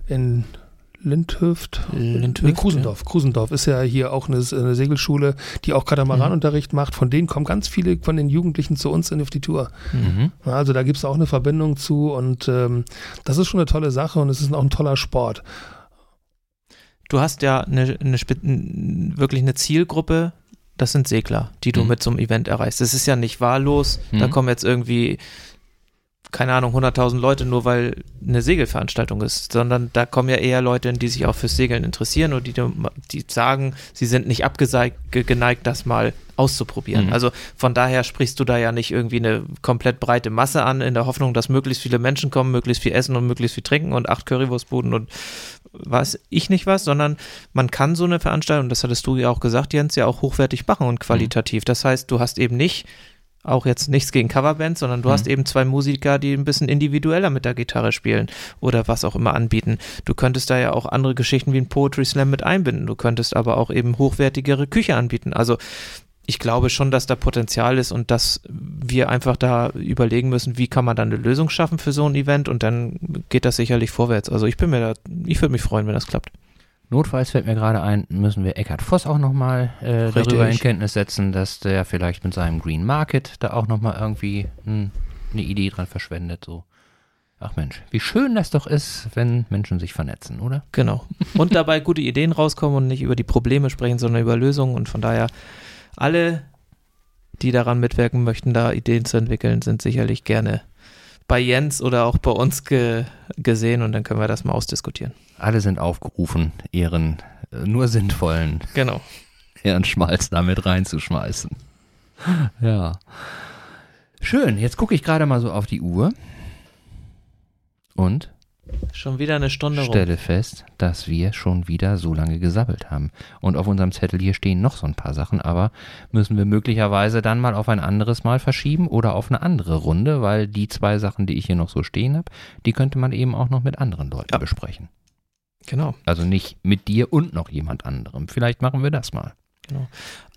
in Lindhöft? Lindhöft nee, Krusendorf. Ja. Krusendorf ist ja hier auch eine, eine Segelschule, die auch Katamaranunterricht mhm. macht. Von denen kommen ganz viele von den Jugendlichen zu uns in auf die Tour. Mhm. Also da gibt es auch eine Verbindung zu und ähm, das ist schon eine tolle Sache und es ist auch ein toller Sport. Du hast ja eine, eine wirklich eine Zielgruppe, das sind Segler, die du mhm. mit so einem Event erreichst. Das ist ja nicht wahllos, da mhm. kommen jetzt irgendwie keine Ahnung, 100.000 Leute nur weil eine Segelveranstaltung ist, sondern da kommen ja eher Leute, die sich auch fürs Segeln interessieren und die, die sagen, sie sind nicht abgeneigt, das mal auszuprobieren. Mhm. Also von daher sprichst du da ja nicht irgendwie eine komplett breite Masse an, in der Hoffnung, dass möglichst viele Menschen kommen, möglichst viel essen und möglichst viel trinken und acht Currywurstbuden und was ich nicht was, sondern man kann so eine Veranstaltung, das hattest du ja auch gesagt, Jens, ja auch hochwertig machen und qualitativ. Mhm. Das heißt, du hast eben nicht auch jetzt nichts gegen Coverbands, sondern du mhm. hast eben zwei Musiker, die ein bisschen individueller mit der Gitarre spielen oder was auch immer anbieten. Du könntest da ja auch andere Geschichten wie ein Poetry Slam mit einbinden. Du könntest aber auch eben hochwertigere Küche anbieten. Also ich glaube schon, dass da Potenzial ist und dass wir einfach da überlegen müssen, wie kann man dann eine Lösung schaffen für so ein Event und dann geht das sicherlich vorwärts. Also ich bin mir da, ich würde mich freuen, wenn das klappt. Notfalls fällt mir gerade ein, müssen wir Eckhard Voss auch nochmal äh, darüber in Kenntnis setzen, dass der vielleicht mit seinem Green Market da auch nochmal irgendwie hm, eine Idee dran verschwendet. So. Ach Mensch, wie schön das doch ist, wenn Menschen sich vernetzen, oder? Genau. Und dabei gute Ideen rauskommen und nicht über die Probleme sprechen, sondern über Lösungen. Und von daher, alle, die daran mitwirken möchten, da Ideen zu entwickeln, sind sicherlich gerne bei Jens oder auch bei uns ge gesehen und dann können wir das mal ausdiskutieren. Alle sind aufgerufen, ihren äh, nur sinnvollen genau. Ehrenschmalz damit reinzuschmeißen. Ja. Schön, jetzt gucke ich gerade mal so auf die Uhr. Und Schon wieder eine Stunde rum. Stelle fest, dass wir schon wieder so lange gesabbelt haben. Und auf unserem Zettel hier stehen noch so ein paar Sachen, aber müssen wir möglicherweise dann mal auf ein anderes Mal verschieben oder auf eine andere Runde, weil die zwei Sachen, die ich hier noch so stehen habe, die könnte man eben auch noch mit anderen Leuten ja. besprechen. Genau. Also nicht mit dir und noch jemand anderem. Vielleicht machen wir das mal. Genau.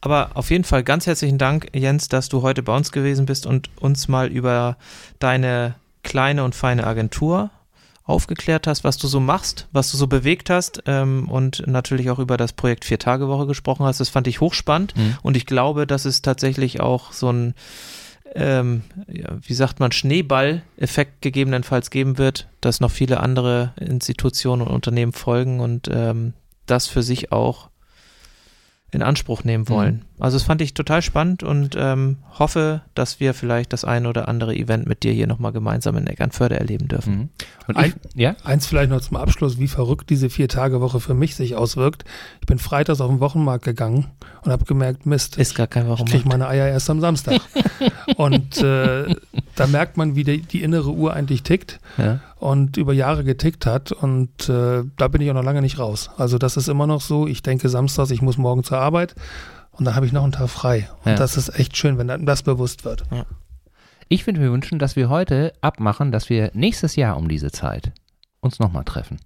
Aber auf jeden Fall ganz herzlichen Dank, Jens, dass du heute bei uns gewesen bist und uns mal über deine kleine und feine Agentur aufgeklärt hast, was du so machst, was du so bewegt hast ähm, und natürlich auch über das Projekt Vier-Tage-Woche gesprochen hast. Das fand ich hochspannend mhm. und ich glaube, dass es tatsächlich auch so ein, ähm, ja, wie sagt man, Schneeball-Effekt gegebenenfalls geben wird, dass noch viele andere Institutionen und Unternehmen folgen und ähm, das für sich auch in Anspruch nehmen wollen. Mhm. Also das fand ich total spannend und ähm, hoffe, dass wir vielleicht das ein oder andere Event mit dir hier nochmal gemeinsam in Eckernförde erleben dürfen. Mhm. Und ein, ich, ja? Eins vielleicht noch zum Abschluss, wie verrückt diese Vier-Tage-Woche für mich sich auswirkt. Ich bin freitags auf den Wochenmarkt gegangen und habe gemerkt, Mist, ist gar kein Wochenmarkt. ich kriege meine Eier erst am Samstag. und äh, da merkt man, wie die, die innere Uhr eigentlich tickt. Ja und über Jahre getickt hat. Und äh, da bin ich auch noch lange nicht raus. Also das ist immer noch so. Ich denke samstags, ich muss morgen zur Arbeit und dann habe ich noch einen Tag frei. Und ja. das ist echt schön, wenn einem das bewusst wird. Ja. Ich würde mir wünschen, dass wir heute abmachen, dass wir nächstes Jahr um diese Zeit uns nochmal treffen.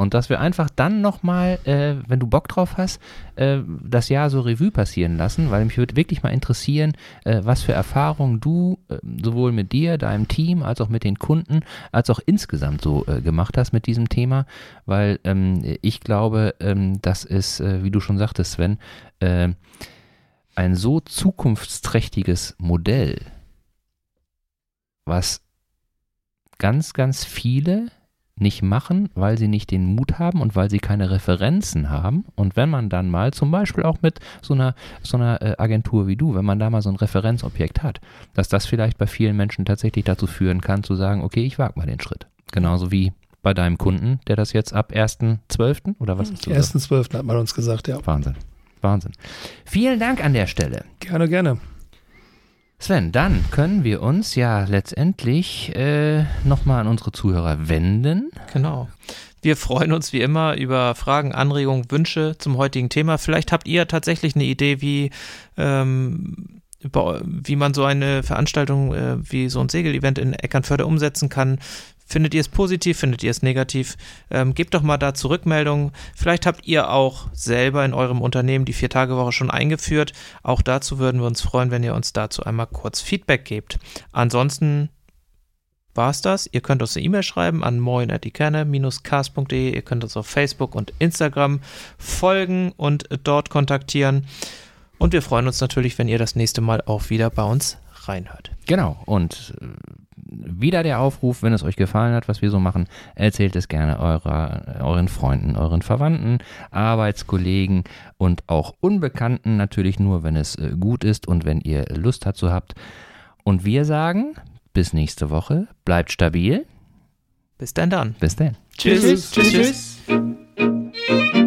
Und dass wir einfach dann nochmal, äh, wenn du Bock drauf hast, äh, das Jahr so Revue passieren lassen, weil mich würde wirklich mal interessieren, äh, was für Erfahrungen du äh, sowohl mit dir, deinem Team, als auch mit den Kunden, als auch insgesamt so äh, gemacht hast mit diesem Thema, weil ähm, ich glaube, ähm, das ist, äh, wie du schon sagtest, Sven, ein so zukunftsträchtiges Modell, was ganz, ganz viele nicht machen, weil sie nicht den Mut haben und weil sie keine Referenzen haben. Und wenn man dann mal, zum Beispiel auch mit so einer, so einer äh, Agentur wie du, wenn man da mal so ein Referenzobjekt hat, dass das vielleicht bei vielen Menschen tatsächlich dazu führen kann, zu sagen, okay, ich wage mal den Schritt. Genauso wie bei deinem Kunden, der das jetzt ab 1.12. oder was ist das? 1.12. hat man uns gesagt, ja. Wahnsinn. Wahnsinn. Vielen Dank an der Stelle. Gerne, gerne. Sven, dann können wir uns ja letztendlich äh, nochmal an unsere Zuhörer wenden. Genau. Wir freuen uns wie immer über Fragen, Anregungen, Wünsche zum heutigen Thema. Vielleicht habt ihr tatsächlich eine Idee, wie, ähm, wie man so eine Veranstaltung äh, wie so ein Segelevent in Eckernförde umsetzen kann. Findet ihr es positiv? Findet ihr es negativ? Ähm, gebt doch mal da Zurückmeldungen. Vielleicht habt ihr auch selber in eurem Unternehmen die Vier-Tage-Woche schon eingeführt. Auch dazu würden wir uns freuen, wenn ihr uns dazu einmal kurz Feedback gebt. Ansonsten war es das. Ihr könnt uns eine E-Mail schreiben an moin.ikerne-cast.de. Ihr könnt uns auf Facebook und Instagram folgen und dort kontaktieren. Und wir freuen uns natürlich, wenn ihr das nächste Mal auch wieder bei uns reinhört. Genau. Und äh, wieder der Aufruf, wenn es euch gefallen hat, was wir so machen, erzählt es gerne eurer, euren Freunden, euren Verwandten, Arbeitskollegen und auch Unbekannten natürlich nur, wenn es äh, gut ist und wenn ihr Lust dazu habt. Und wir sagen, bis nächste Woche, bleibt stabil. Bis dann dann. Bis dann. Tschüss. tschüss. tschüss. tschüss.